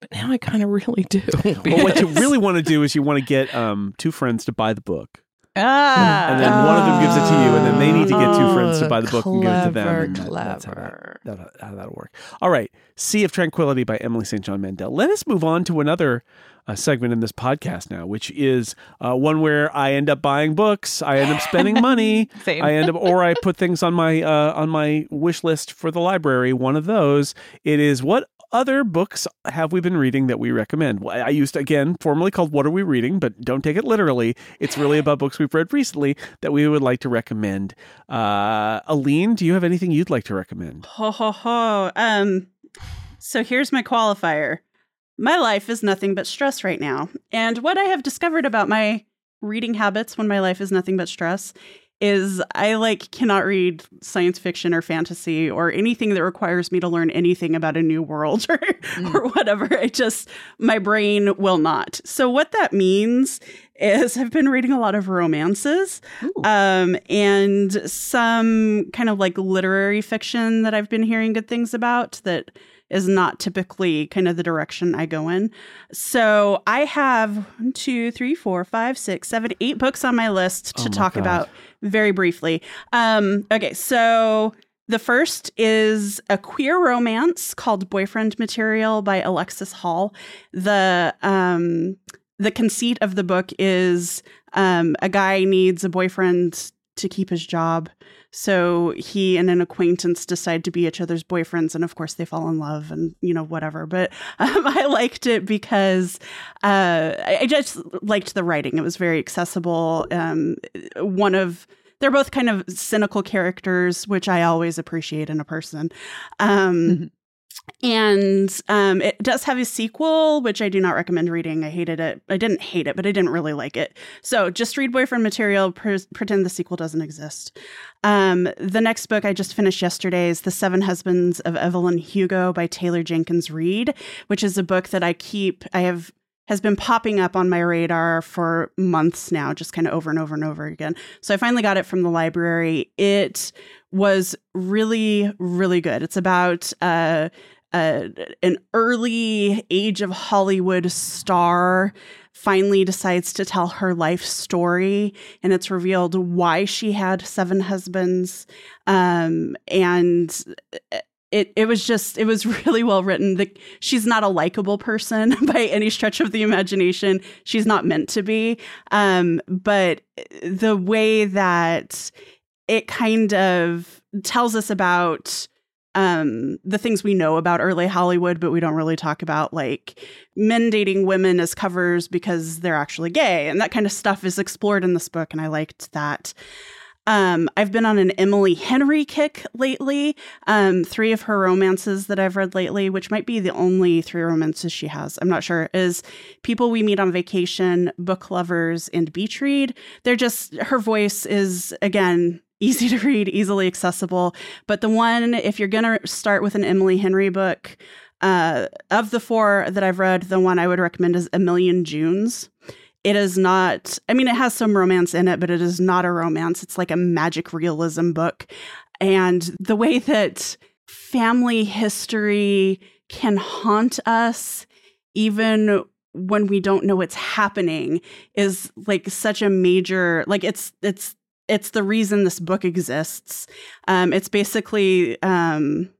But now I kind of really do. Well, what you really want to do is you want to get um, two friends to buy the book. Ah, and then one of them gives it to you, and then they need to get two friends to Oh, buy the book and give it to them. clever, that- that's how that- how that'll work. All right, Sea of Tranquility by Emily St. John Mandel. Let us move on to another uh, segment in this podcast now, which is uh, one where I end up buying books, I end up spending money. I end up, or I put things on my uh, on my wish list for the library. One of those. It is what other books have we been reading that we recommend? I used to, again, formerly called What Are We Reading, but don't take it literally. It's really about books we've read recently that we would like to recommend. Uh, Aleen, do you have anything you'd like to recommend? Ho ho ho. Um so here's my qualifier. My life is nothing but stress right now. And what I have discovered about my reading habits when my life is nothing but stress is I like cannot read science fiction or fantasy or anything that requires me to learn anything about a new world or, mm. or whatever. It just my brain will not. So what that means is I've been reading a lot of romances um, and some kind of like literary fiction that I've been hearing good things about that is not typically kind of the direction I go in. So I have one, two, three, four, five, six, seven, eight books on my list to oh talk God. about very briefly. Um, okay, so the first is a queer romance called Boyfriend Material by Alexis Hall. The um, the conceit of the book is um, a guy needs a boyfriend to keep his job. So he and an acquaintance decide to be each other's boyfriends, and of course they fall in love, and you know whatever. But um, I liked it because uh, I just liked the writing. It was very accessible. Um, one of they're both kind of cynical characters, which I always appreciate in a person. Um, mm-hmm. And um, it does have a sequel, which I do not recommend reading. I hated it. I didn't hate it, but I didn't really like it. So just read Boyfriend Material, pre- pretend the sequel doesn't exist. Um, the next book I just finished yesterday is The Seven Husbands of Evelyn Hugo by Taylor Jenkins Reid, which is a book that I keep, I have has been popping up on my radar for months now, just kind of over and over and over again. So I finally got it from the library. It was really, really good. It's about uh, uh, an early age of Hollywood star finally decides to tell her life story, and it's revealed why she had seven husbands. Um, and it it was just it was really well written. The, she's not a likable person by any stretch of the imagination. She's not meant to be. Um, but the way that it kind of tells us about um the things we know about early Hollywood, but we don't really talk about like men dating women as covers because they're actually gay and that kind of stuff is explored in this book and I liked that. Um, I've been on an Emily Henry kick lately. Um, three of her romances that I've read lately, which might be the only three romances she has, I'm not sure, is People We Meet on Vacation, Book Lovers, and Beach Read. They're just, her voice is, again, easy to read, easily accessible. But the one, if you're going to start with an Emily Henry book, uh, of the four that I've read, the one I would recommend is A Million Junes. It is not, I mean, it has some romance in it, but it is not a romance. It's like a magic realism book. And the way that family history can haunt us, even when we don't know what's happening, is like such a major, like it's, it's, it's the reason this book exists. Um, it's basically um,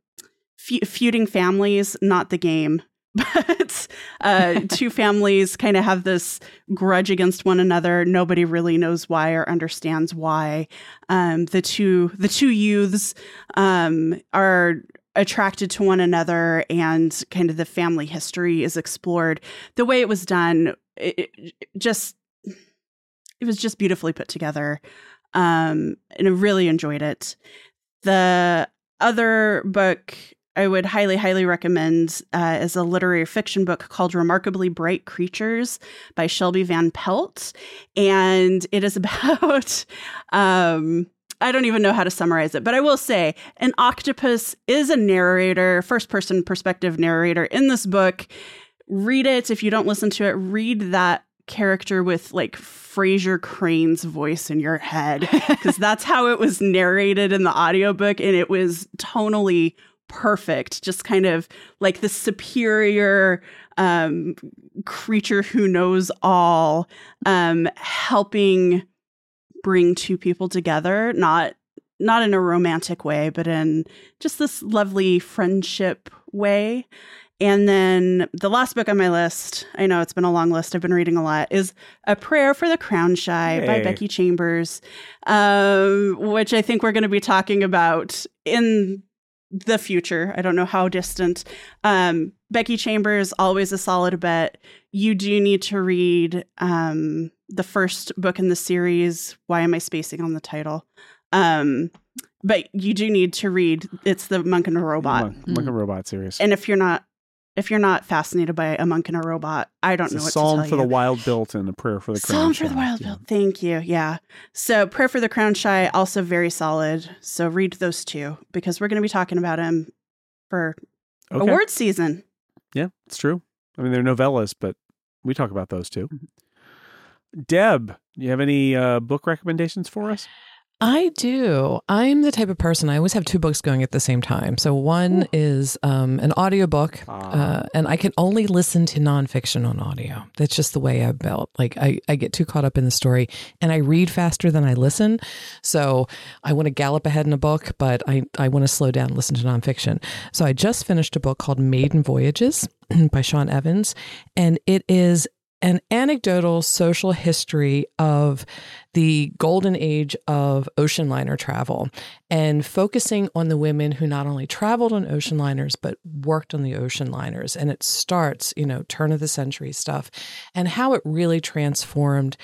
feuding families, not the game but uh, two families kind of have this grudge against one another. Nobody really knows why or understands why. Um, the two the two youths um, are attracted to one another, and kind of the family history is explored. The way it was done, it, it just it was just beautifully put together, um, and I really enjoyed it. The other book I would highly, highly recommend uh, is a literary fiction book called Remarkably Bright Creatures by Shelby Van Pelt. And it is about, um, I don't even know how to summarize it, but I will say an octopus is a narrator, first person perspective narrator in this book. Read it. If you don't listen to it, read that character with like Frasier Crane's voice in your head because that's how it was narrated in the audiobook and it was tonally perfect, just kind of like the superior um, creature who knows all, um, helping bring two people together, not not in a romantic way, but in just this lovely friendship way. And then the last book on my list, I know it's been a long list, I've been reading a lot, is A Prayer for the Crown Shy hey. by Becky Chambers, um, which I think we're going to be talking about in the future. I don't know how distant. Um, Becky Chambers, always a solid bet. You do need to read um, the first book in the series. Why am I spacing on the title? Um, but you do need to read. It's the Monk and a Robot. Monk, Monk and Robot series. And if you're not if you're not fascinated by a monk and a robot, I don't It's know what psalm to tell for you. the wild built and a prayer for the crown. Psalm for the Shy. Wild Yeah. Bill. Thank you. Yeah. So Prayer for the Crown Shy, also very solid. So read those two because we're going to be talking about him for Okay. award season. Yeah, it's true. I mean, they're novellas, but we talk about those too. Mm-hmm. Deb, do you have any uh, book recommendations for us? I do. I'm the type of person I always have two books going at the same time. So one is um, an audiobook, Ah. uh, and I can only listen to nonfiction on audio. That's just the way I'm built. Like I, I get too caught up in the story, and I read faster than I listen. So I want to gallop ahead in a book, but I, I want to slow down and listen to nonfiction. So I just finished a book called Maiden Voyages by Siân Evans, and it is an anecdotal social history of the golden age of ocean liner travel and focusing on the women who not only traveled on ocean liners but worked on the ocean liners. And it starts you know turn of the century stuff and how it really transformed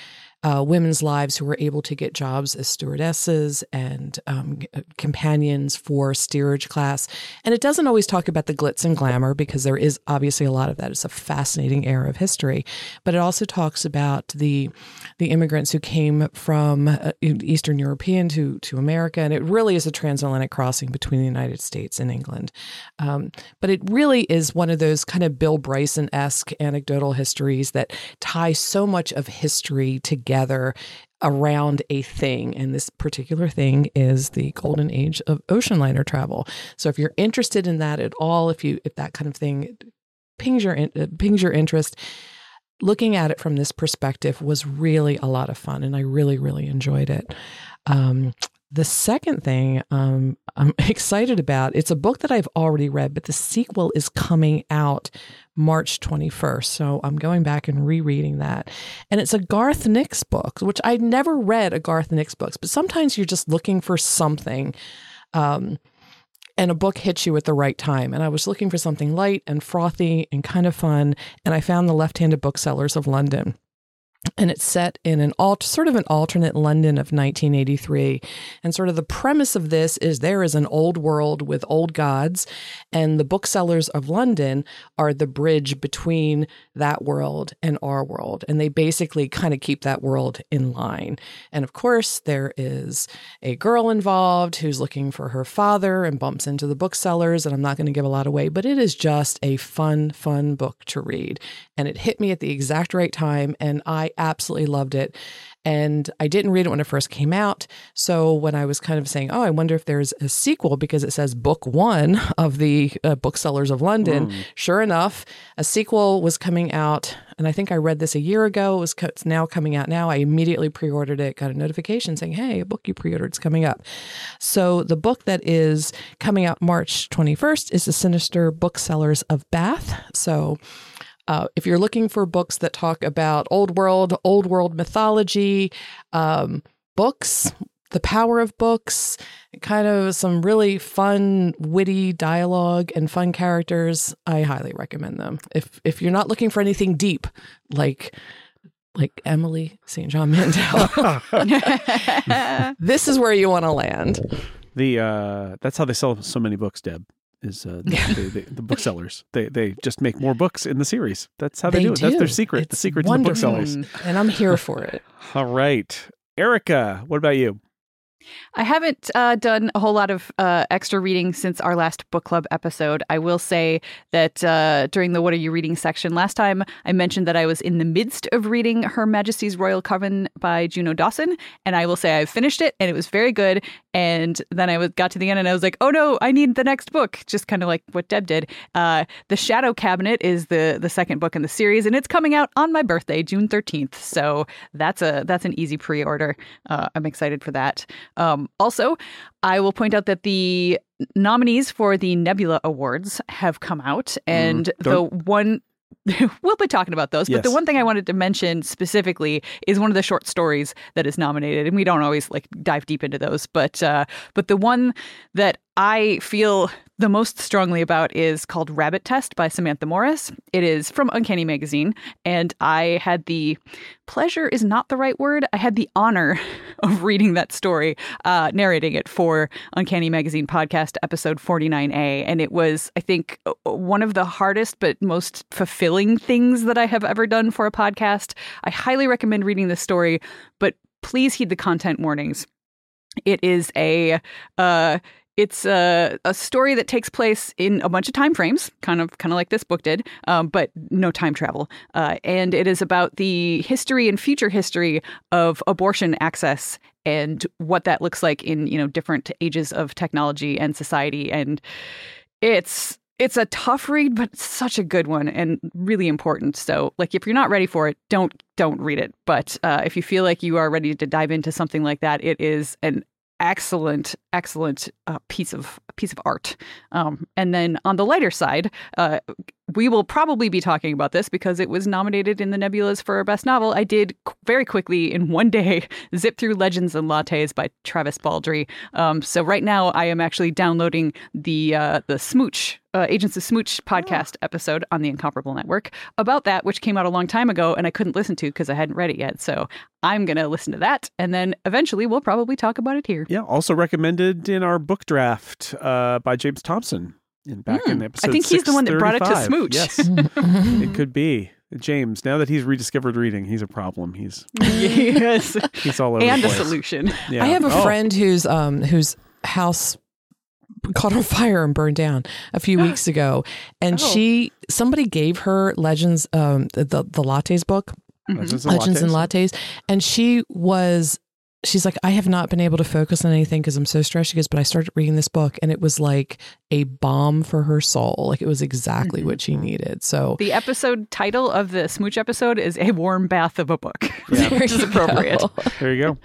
uh, women's lives who were able to get jobs as stewardesses and um, companions for steerage class. And it doesn't always talk about the glitz and glamour because there is obviously a lot of that. It's a fascinating era of history, but it also talks about the the immigrants who came from uh, Eastern European to to America, and it really is a transatlantic crossing between the United States and England. Um, but it really is one of those kind of Bill Bryson esque anecdotal histories that tie so much of history together around a thing and this particular thing is the golden age of ocean liner travel. So if you're interested in that at all if you if that kind of thing pings your pings your interest looking at it from this perspective was really a lot of fun and i really really enjoyed it. Um, the second thing um, I'm excited about, it's a book that I've already read, but the sequel is coming out March 21st. So I'm going back and rereading that. And it's a Garth Nix book, which I'd never read a Garth Nix book, but sometimes you're just looking for something. Um, and a book hits you at the right time. And I was looking for something light and frothy and kind of fun. And I found the Left Handed Booksellers of London and it's set in an alt sort of an alternate London of 1983 and sort of the premise of this is there is an old world with old gods and the booksellers of London are the bridge between that world and our world. And they basically kind of keep that world in line. And of course there is a girl involved who's looking for her father and bumps into the booksellers and I'm not going to give a lot away but it is just a fun fun book to read. And it hit me at the exact right time and I absolutely loved it. And I didn't read it when it first came out. So when I was kind of saying, oh, I wonder if there's a sequel because it says book one of the uh, booksellers of London, sure enough, a sequel was coming out. And I think I read this a year ago. It was co- it's now coming out now. I immediately pre ordered it, got a notification saying, hey, a book you pre ordered is coming up. So the book that is coming out March 21st is The Sinister Booksellers of Bath. So uh, if you're looking for books that talk about old world, old world mythology, um, books, the power of books, kind of some really fun, witty dialogue and fun characters, I highly recommend them. If if you're not looking for anything deep, like like Emily St. John Mandel, this is where you want to land. The uh, that's how they sell so many books. Deb is uh, the, the, the booksellers. They they just make more books in the series. That's how they, do it. That's their secret. the It's secret wonderful. to the booksellers. and I'm here for it. All right, Erika. What about you? I haven't uh, done a whole lot of uh, extra reading since our last book club episode. I will say that uh, during the What Are You Reading section last time, I mentioned that I was in the midst of reading Her Majesty's Royal Coven by Juno Dawson. And I will say I finished it and it was very good. And then I was, got to the end and I was like, oh no, I need the next book, just kind of like what Deb did. Uh, the Shadow Cabinet is the, the second book in the series and it's coming out on my birthday, June 13th. So that's, a, that's an easy pre order. Uh, I'm excited for that. Um, also, I will point out that the nominees for the Nebula Awards have come out, and the one. we'll be talking about those, but the one thing I wanted to mention specifically is one of the short stories that is nominated, and we don't always like dive deep into those, but uh, but the one that I feel the most strongly about is called Rabbit Test by Samantha Morris. It is from Uncanny Magazine, and I had the pleasure is not the right word. I had the honor of reading that story, uh, narrating it for Uncanny Magazine podcast episode 49A. And it was, I think, one of the hardest but most fulfilling things that I have ever done for a podcast. I highly recommend reading this story, but please heed the content warnings. It is a uh, it's a, a story that takes place in a bunch of time frames, kind of kind of like this book did, um, but no time travel. Uh, and it is about the history and future history of abortion access and what that looks like in you know different ages of technology and society. And it's it's a tough read, but such a good one and really important. So, like, if you're not ready for it, don't don't read it. But uh, if you feel like you are ready to dive into something like that, it is an excellent, excellent uh, piece of piece of art. Um, and then on the lighter side, uh, we will probably be talking about this because it was nominated in the Nebulas for Best Novel. I did very quickly in one day zip through Legends and Lattes by Travis Baldree. Um, so right now I am actually downloading the uh, the Smooch uh, Agents of Smooch podcast oh. episode on the Incomparable Network about that, which came out a long time ago and I couldn't listen to because I hadn't read it yet. So I'm going to listen to that. And then eventually we'll probably talk about it here. Yeah. Also recommended in our book draft uh, by James Thompson in back mm, in episode I think he's the one that brought it to Smooch. Yes. it could be. James, now that he's rediscovered reading, he's a problem. He's yes, he's all over and a solution. Yeah. I have a oh. friend whose um whose house caught on fire and burned down a few weeks ago, and oh. she somebody gave her Legends um the the, the lattes book. Legends, and, Legends lattes. and lattes, and she was she's like, I have not been able to focus on anything because I'm so stressed. She goes, but I started reading this book and it was like a balm for her soul. Like it was exactly what she needed. So the episode title of the smooch episode is A Warm Bath of a Book, yeah. which is appropriate. Go. There you go.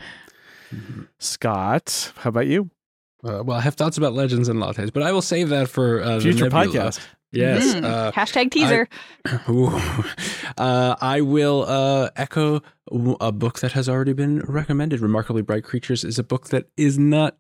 Scott, how about you? Uh, well, I have thoughts about legends and lattes, but I will save that for uh, future podcast. Yes. Mm. Uh, Hashtag teaser. I, uh, I will uh, echo a book that has already been recommended. Remarkably Bright Creatures is a book that is not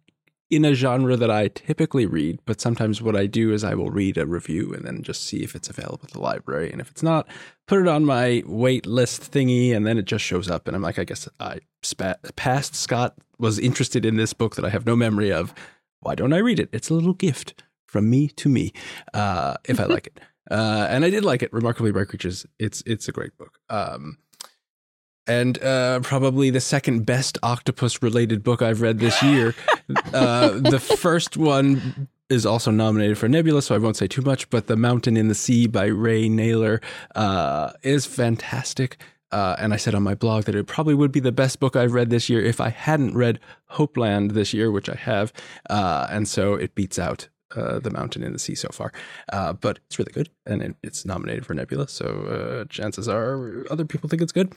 in a genre that I typically read, but sometimes what I do is I will read a review and then just see if it's available at the library. And if it's not, put it on my wait list thingy, and then it just shows up. And I'm like, I guess I spat, past Scott was interested in this book that I have no memory of. Why don't I read it? It's a little gift from me to me, uh, if I like it. Uh, and I did like it. Remarkably Bright Creatures. It's it's a great book. Um, and uh, probably the second best octopus related book I've read this year. uh, the first one is also nominated for Nebula, so I won't say too much. But The Mountain in the Sea by Ray Nayler uh, is fantastic. Uh, and I said on my blog that it probably would be the best book I've read this year if I hadn't read Hopeland this year, which I have. Uh, and so it beats out uh, The Mountain in the Sea so far. Uh, but it's really good, and it, it's nominated for Nebula, so uh, chances are other people think it's good.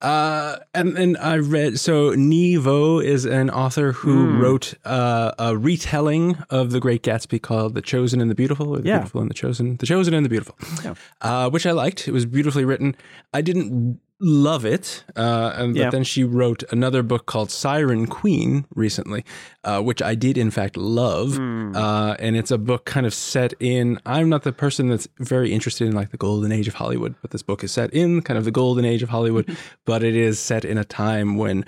Uh, and then I read so Nghi Vo is an author who mm. wrote uh, a retelling of The Great Gatsby called The Chosen and the Beautiful, or The yeah. Beautiful and the Chosen, The Chosen and the Beautiful, yeah. Uh, which I liked. It was beautifully written. I didn't love it. Uh, and, but then she wrote another book called Siren Queen recently, uh, which I did in fact love. Mm. Uh, and it's a book kind of set in. I'm not the person that's very interested in like the golden age of Hollywood, but this book is set in kind of the golden age of Hollywood. but it is set in a time when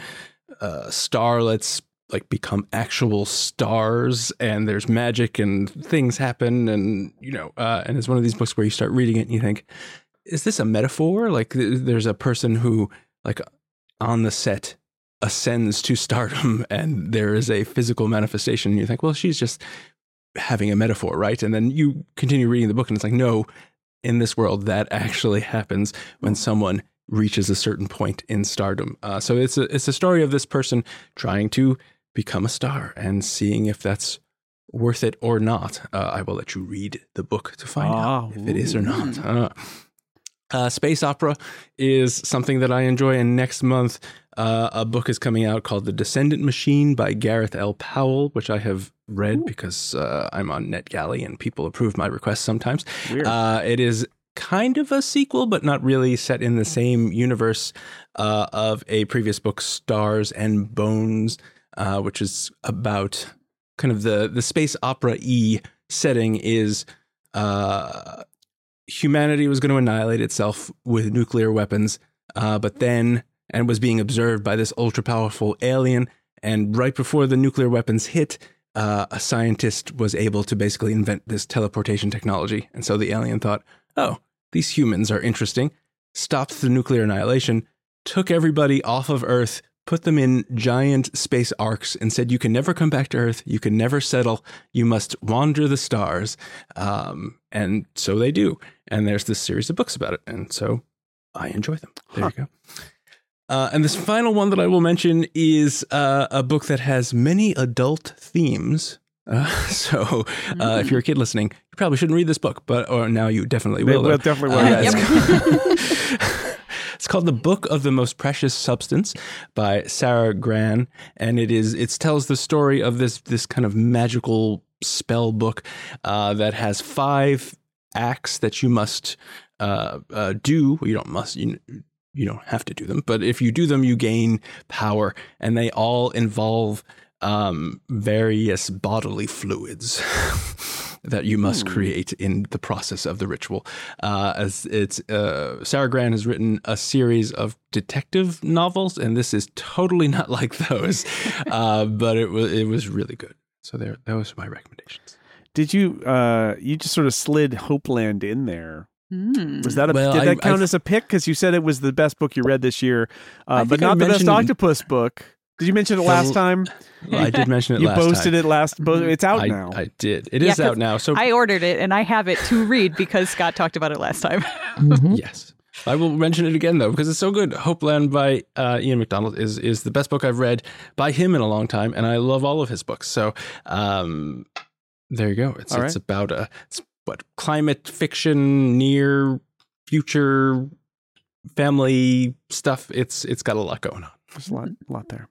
uh, starlets like become actual stars and there's magic and things happen and you know uh, and it's one of these books where you start reading it and you think is this a metaphor? Like there's a person who like on the set ascends to stardom and there is a physical manifestation. And you think, well, she's just having a metaphor, right? And then you continue reading the book and it's like, no, in this world, that actually happens when someone reaches a certain point in stardom. Uh, so it's a, it's a story of this person trying to become a star and seeing if that's worth it or not. Uh, I will let you read the book to find out if it is or not. Uh, uh, space opera is something that I enjoy, and next month uh, a book is coming out called The Descendant Machine by Gareth L. Powell, which I have read Ooh. because uh, I'm on NetGalley and people approve my requests sometimes. Uh, it is kind of a sequel, but not really set in the same universe uh, of a previous book, Stars and Bones, uh, which is about kind of the the space opera e setting is uh, humanity was going to annihilate itself with nuclear weapons, uh, but then and was being observed by this ultra powerful alien. And right before the nuclear weapons hit, uh, a scientist was able to basically invent this teleportation technology. And so the alien thought, oh, these humans are interesting, stopped the nuclear annihilation, took everybody off of Earth, put them in giant space arcs, and said, you can never come back to Earth, you can never settle, you must wander the stars. Um, and so they do. And there's this series of books about it. And so I enjoy them. There Huh. you go. Uh, and this final one that I will mention is uh, a book that has many adult themes. Uh, so, uh, if you're a kid listening, you probably shouldn't read this book, but or now you definitely will. will, definitely will. Uh, yes. it's, it's called "The Book of the Most Precious Substance" by Sara Gran, and it is it tells the story of this this kind of magical spell book uh, that has five acts that you must uh, uh, do. You don't must you you don't have to do them, but if you do them, you gain power, and they all involve um, various bodily fluids that you must create in the process of the ritual. Uh, as it's uh, Sara Gran has written a series of detective novels, and this is totally not like those, uh, but it was it was really good. So there, those are my recommendations. Did you? Uh, you just sort of slid Hopeland in there. Mm. Was that a? Well, did I- that count I- as a pick? Because you said it was the best book you read this year, uh, but not the best octopus book. Did you mention it last Well, time? I did mention it you last boasted time. it last. Bo- it's out I, now. I did. It Yeah, is out 'cause now. So I ordered it and I have it to read because Scott talked about it last time. Yes. I will mention it again though because it's so good. Hopeland by uh, Ian McDonald is is the best book I've read by him in a long time, and I love all of his books. So um, there you go. It's All it's right. about a it's what climate fiction, near future family stuff. It's it's got a lot going on. There's a lot, a lot there.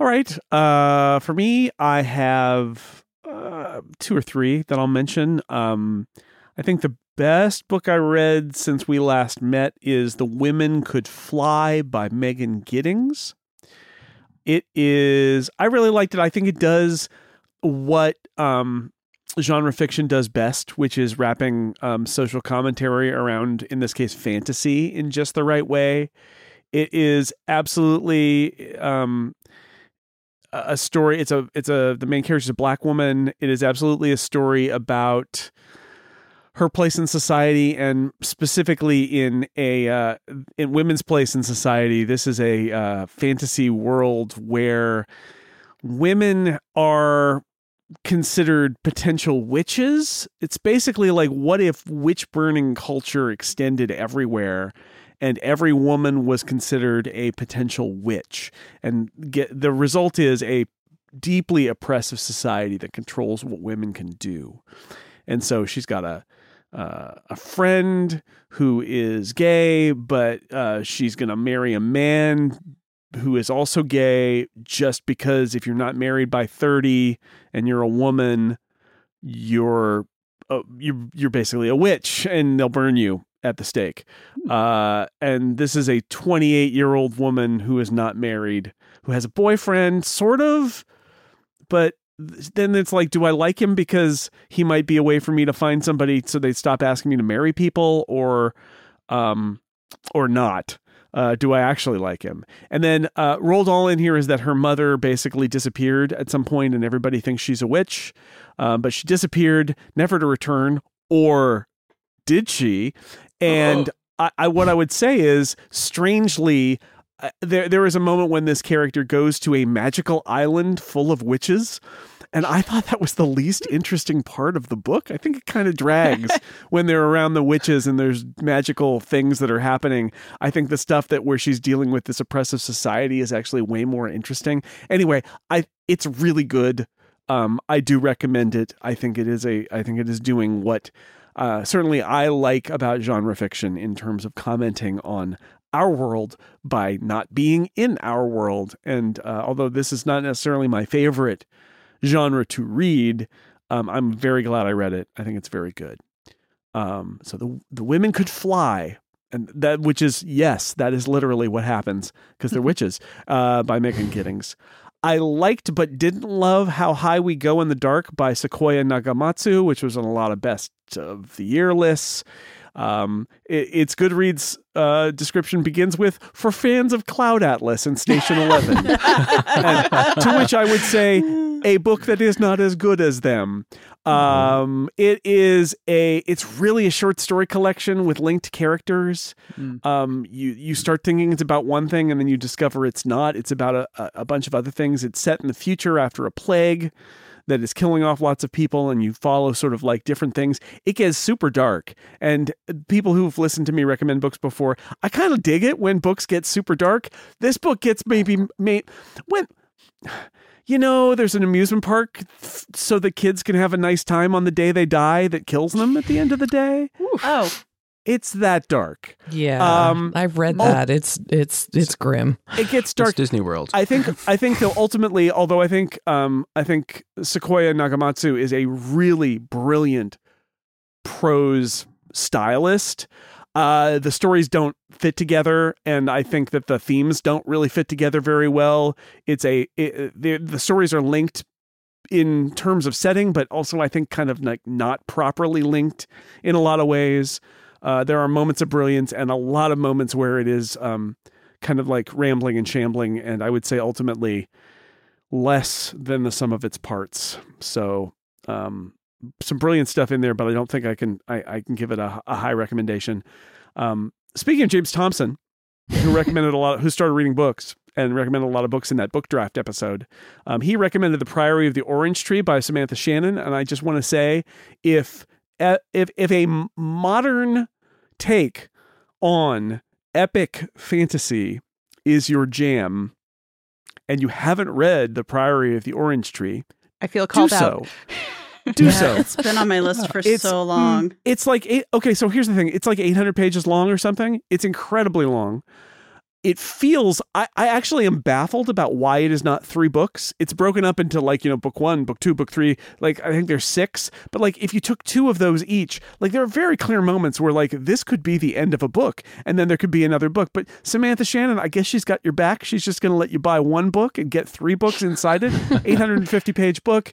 All right. Uh, for me, I have uh, two or three that I'll mention. Um, I think the best book I read since we last met is The Women Could Fly by Megan Giddings. It is, I really liked it. I think it does what um, genre fiction does best, which is wrapping um, social commentary around, in this case, fantasy in just the right way. It is absolutely um, a story. It's a it's a the main character is a black woman. It is absolutely a story about her place in society and specifically in a uh, in women's place in society. This is a uh, fantasy world where women are considered potential witches. It's basically like what if witch burning culture extended everywhere and every woman was considered a potential witch and get the result is a deeply oppressive society that controls what women can do. And so she's got a uh, a friend who is gay, but uh, she's going to marry a man who is also gay just because if you're not married by 30 and you're a woman, you're uh, you're you're basically a witch and they'll burn you at the stake. Uh, and this is a 28 year old woman who is not married, who has a boyfriend, sort of, but then it's like, do I like him because he might be a way for me to find somebody so they stop asking me to marry people, or, um, or not? Uh, do I actually like him? And then uh, rolled all in here is that her mother basically disappeared at some point, and everybody thinks she's a witch, uh, but she disappeared, never to return, or did she? And I, I, what I would say is, strangely, uh, there there is a moment when this character goes to a magical island full of witches. And I thought that was the least interesting part of the book. I think it kind of drags when they're around the witches and there's magical things that are happening. I think the stuff that where she's dealing with this oppressive society is actually way more interesting. Anyway, I it's really good. Um, I do recommend it. I think it is a. I think it is doing what uh, certainly I like about genre fiction in terms of commenting on our world by not being in our world. And uh, although this is not necessarily my favorite genre to read, um, I'm very glad I read it. I think it's very good. Um, so the the women could fly, and that which is yes, that is literally what happens because they're witches. Uh, by Megan Giddings. I liked but didn't love How High We Go in the Dark by Sequoia Nagamatsu, which was on a lot of best of the year lists. Um, it, its Goodreads uh, description begins with "For fans of Cloud Atlas and Station Eleven," and to which I would say a book that is not as good as them. Um, it is a it's really a short story collection with linked characters. Um, you you start thinking it's about one thing and then you discover it's not. It's about a, a, a bunch of other things. It's set in the future after a plague that is killing off lots of people and you follow sort of like different things. It gets super dark. And people who've listened to me recommend books before, I kind of dig it when books get super dark. This book gets maybe made when you know, there's an amusement park f- so the kids can have a nice time on the day they die that kills them at the end of the day. Oh, It's that dark. Yeah, Um, I've read oh. that. It's it's it's grim. It gets dark. It's Disney World. I think I think they'll ultimately, although I think um I think Sequoia Nagamatsu is a really brilliant prose stylist. Uh, the stories don't fit together, and I think that the themes don't really fit together very well. It's a it, the the stories are linked in terms of setting, but also I think kind of like not properly linked in a lot of ways. Uh, there are moments of brilliance and a lot of moments where it is um, kind of like rambling and shambling, and I would say ultimately less than the sum of its parts. So um, some brilliant stuff in there, but I don't think I can I, I can give it a, a high recommendation. Um, speaking of James Thompson, who recommended a lot, who started reading books and recommended a lot of books in that book draft episode, um, he recommended The Priory of the Orange Tree by Samantha Shannon, and I just want to say if if if a modern take on epic fantasy is your jam, and you haven't read The Priory of the Orange Tree, I feel do called so. out. Do yeah, so. It's been on my list for It's- so mm, long. It's like eight, okay. So here's the thing: it's like 800 pages long or something. It's incredibly long. It feels. I, I actually am baffled about why it is not three books. It's broken up into like you know book one, book two, book three. Like I think there's six. But like if you took two of those each, like there are very clear moments where like this could be the end of a book, and then there could be another book. But Samantha Shannon, I guess she's got your back. She's just going to let you buy one book and get three books inside it. 850 page book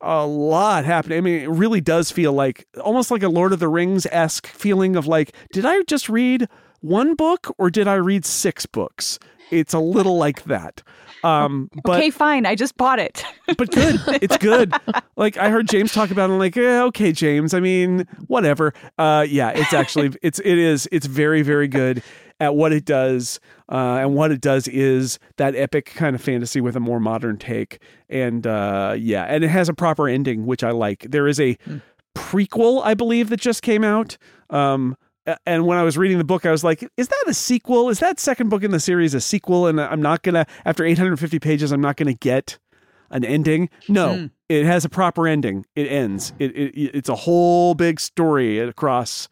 a lot happening. I mean, it really does feel like almost like a Lord of the Rings esque feeling of like, did I just read one book or did I read six books? It's a little like that. Um, but okay, fine. I just bought it. but good. It's good. Like I heard James talk about it. I'm like, eh, okay, James. I mean, whatever. Uh, yeah, it's actually it's it is it's very very good at what it does. Uh, and what it does is that epic kind of fantasy with a more modern take. And uh, yeah, and it has a proper ending, which I like. There is a prequel, I believe, that just came out. Um, and when I was reading the book, I was like, is that a sequel? Is that second book in the series a sequel? And I'm not going to, after 850 pages, I'm not going to get an ending. No, it has a proper ending. It ends. It, it It's a whole big story across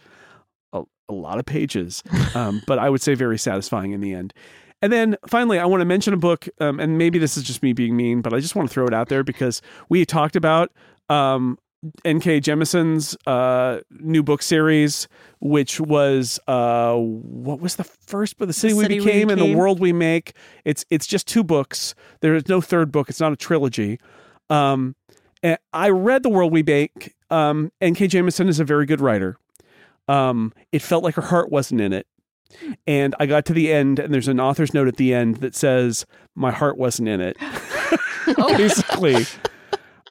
a, lot of pages, um, but I would say very satisfying in the end. And then finally, I want to mention a book, um, and maybe this is just me being mean, but I just want to throw it out there because we talked about um, N.K. Jemisin's uh, new book series, which was uh, what was the first book? The City, The we, City We became and the World We Make. It's it's just two books. There is no third book. It's not a trilogy. Um, I read The World We Make. Um, N.K. Jemisin is a very good writer. Um, it felt like her heart wasn't in it. And I got to the end, and there's an author's note at the end that says, My heart wasn't in it. Basically.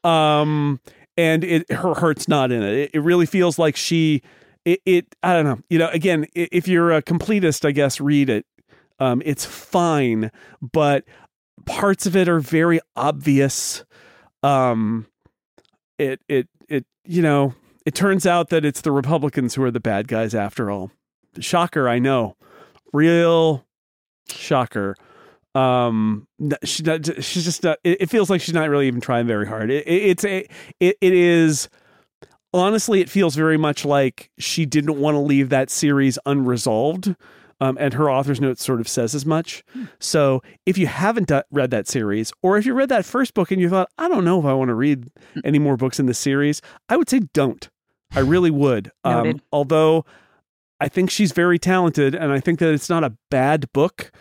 Um, and it her heart's not in it. It, it really feels like she it, it I don't know. You know, again, if you're a completist, I guess read it. Um, it's fine, but parts of it are very obvious. Um, it it it you know it turns out that it's the Republicans who are the bad guys after all. Shocker, I know, real shocker. Um, n- she not, she's just not. It, it feels like she's not really even trying very hard. It, it, it's a it, it is honestly, it feels very much like she didn't want to leave that series unresolved. Um, and her author's note sort of says as much. So if you haven't read that series, or if you read that first book and you thought, I don't know if I want to read any more books in this series, I would say don't. I really would. Um, although I think she's very talented, and I think that it's not a bad book.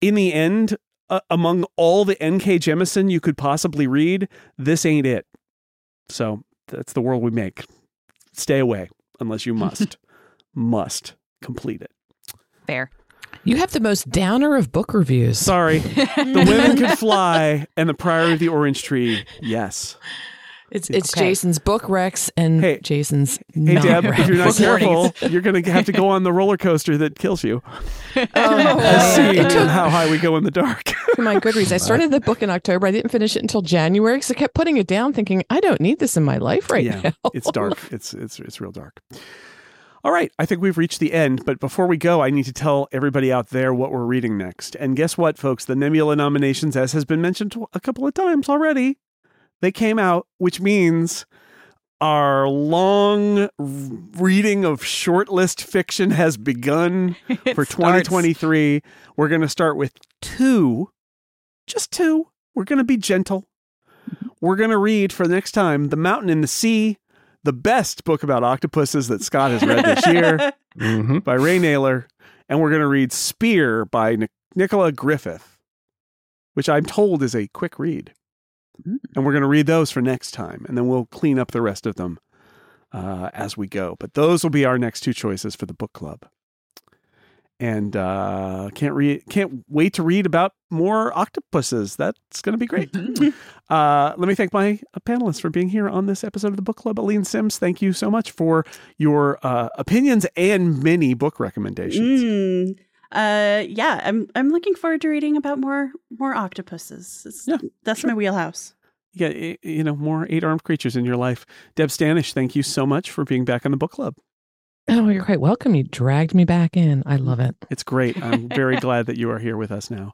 In the end, uh, among all the N.K. Jemisin you could possibly read, this ain't it. So that's the world we make. Stay away unless you must, must complete it. Fair. You have the most downer of book reviews. Sorry, the women could fly, and the Priory of the Orange Tree. Yes. It's it's Okay. Jason's book Rex and Hey- Jason's. Hey not Deb, if you're not Rex. careful, you're gonna have to go on the roller coaster that kills you. Oh, as man. seen It took how high we go in the dark. for my Goodreads. I started the book in October. I didn't finish it until January because I kept putting it down, thinking I don't need this in my life right yeah, now. it's dark. It's it's it's real dark. All right, I think we've reached the end, but before we go, I need to tell everybody out there what we're reading next. And guess what, folks? The Nebula nominations, as has been mentioned a couple of times already, they came out, which means our long reading of shortlist fiction has begun It for starts. 2023. We're going to start with two, just two. We're going to be gentle. We're going to read for the next time The Mountain in the Sea, the best book about octopuses that Scott has read this year Mm-hmm. by Ray Nayler. And we're going to read Spear by Nic- Nicola Griffith, which I'm told is a quick read. And we're going to read those for next time. And then we'll clean up the rest of them uh, as we go. But those will be our next two choices for the book club. And uh, can't read, can't wait to read about more octopuses. That's going to be great. uh, let me thank my panelists for being here on this episode of the book club. Aleen Simms, thank you so much for your uh, opinions and many book recommendations. Mm. Uh, yeah, I'm I'm looking forward to reading about more more octopuses. It's- Yeah, that's my wheelhouse. yeah you know, more eight armed creatures in your life. Deb Stanish, thank you so much for being back on the book club. Oh, you're quite welcome. You dragged me back in. I love it. It's great. I'm very glad that you are here with us now.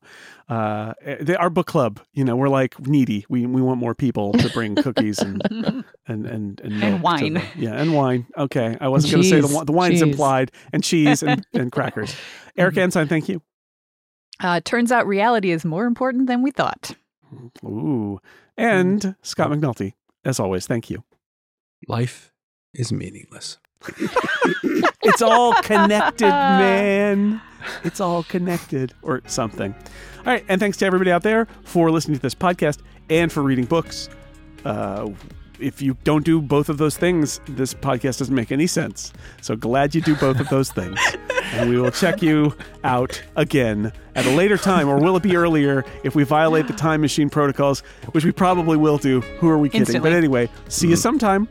Uh, the, our book club, you know, we're like needy. We we want more people to bring cookies and and and and, And wine. the- yeah, and wine. Okay, I wasn't going to say the the wine's Cheese. implied, and cheese and, and crackers. Erika Ensign, thank you. Uh, turns out reality is more important than we thought. Ooh, and Scott McNulty, as always, thank you. Life is meaningless. It's all connected, man. It's all connected or something. All right. And thanks to everybody out there for listening to this podcast and for reading books. Uh, if you don't do both of those things, this podcast doesn't make any sense. So glad you do both of those things. And we will check you out again at a later time, or will it be earlier if we violate the time machine protocols, which we probably will do. Who are we kidding? Instantly. But anyway, see you sometime.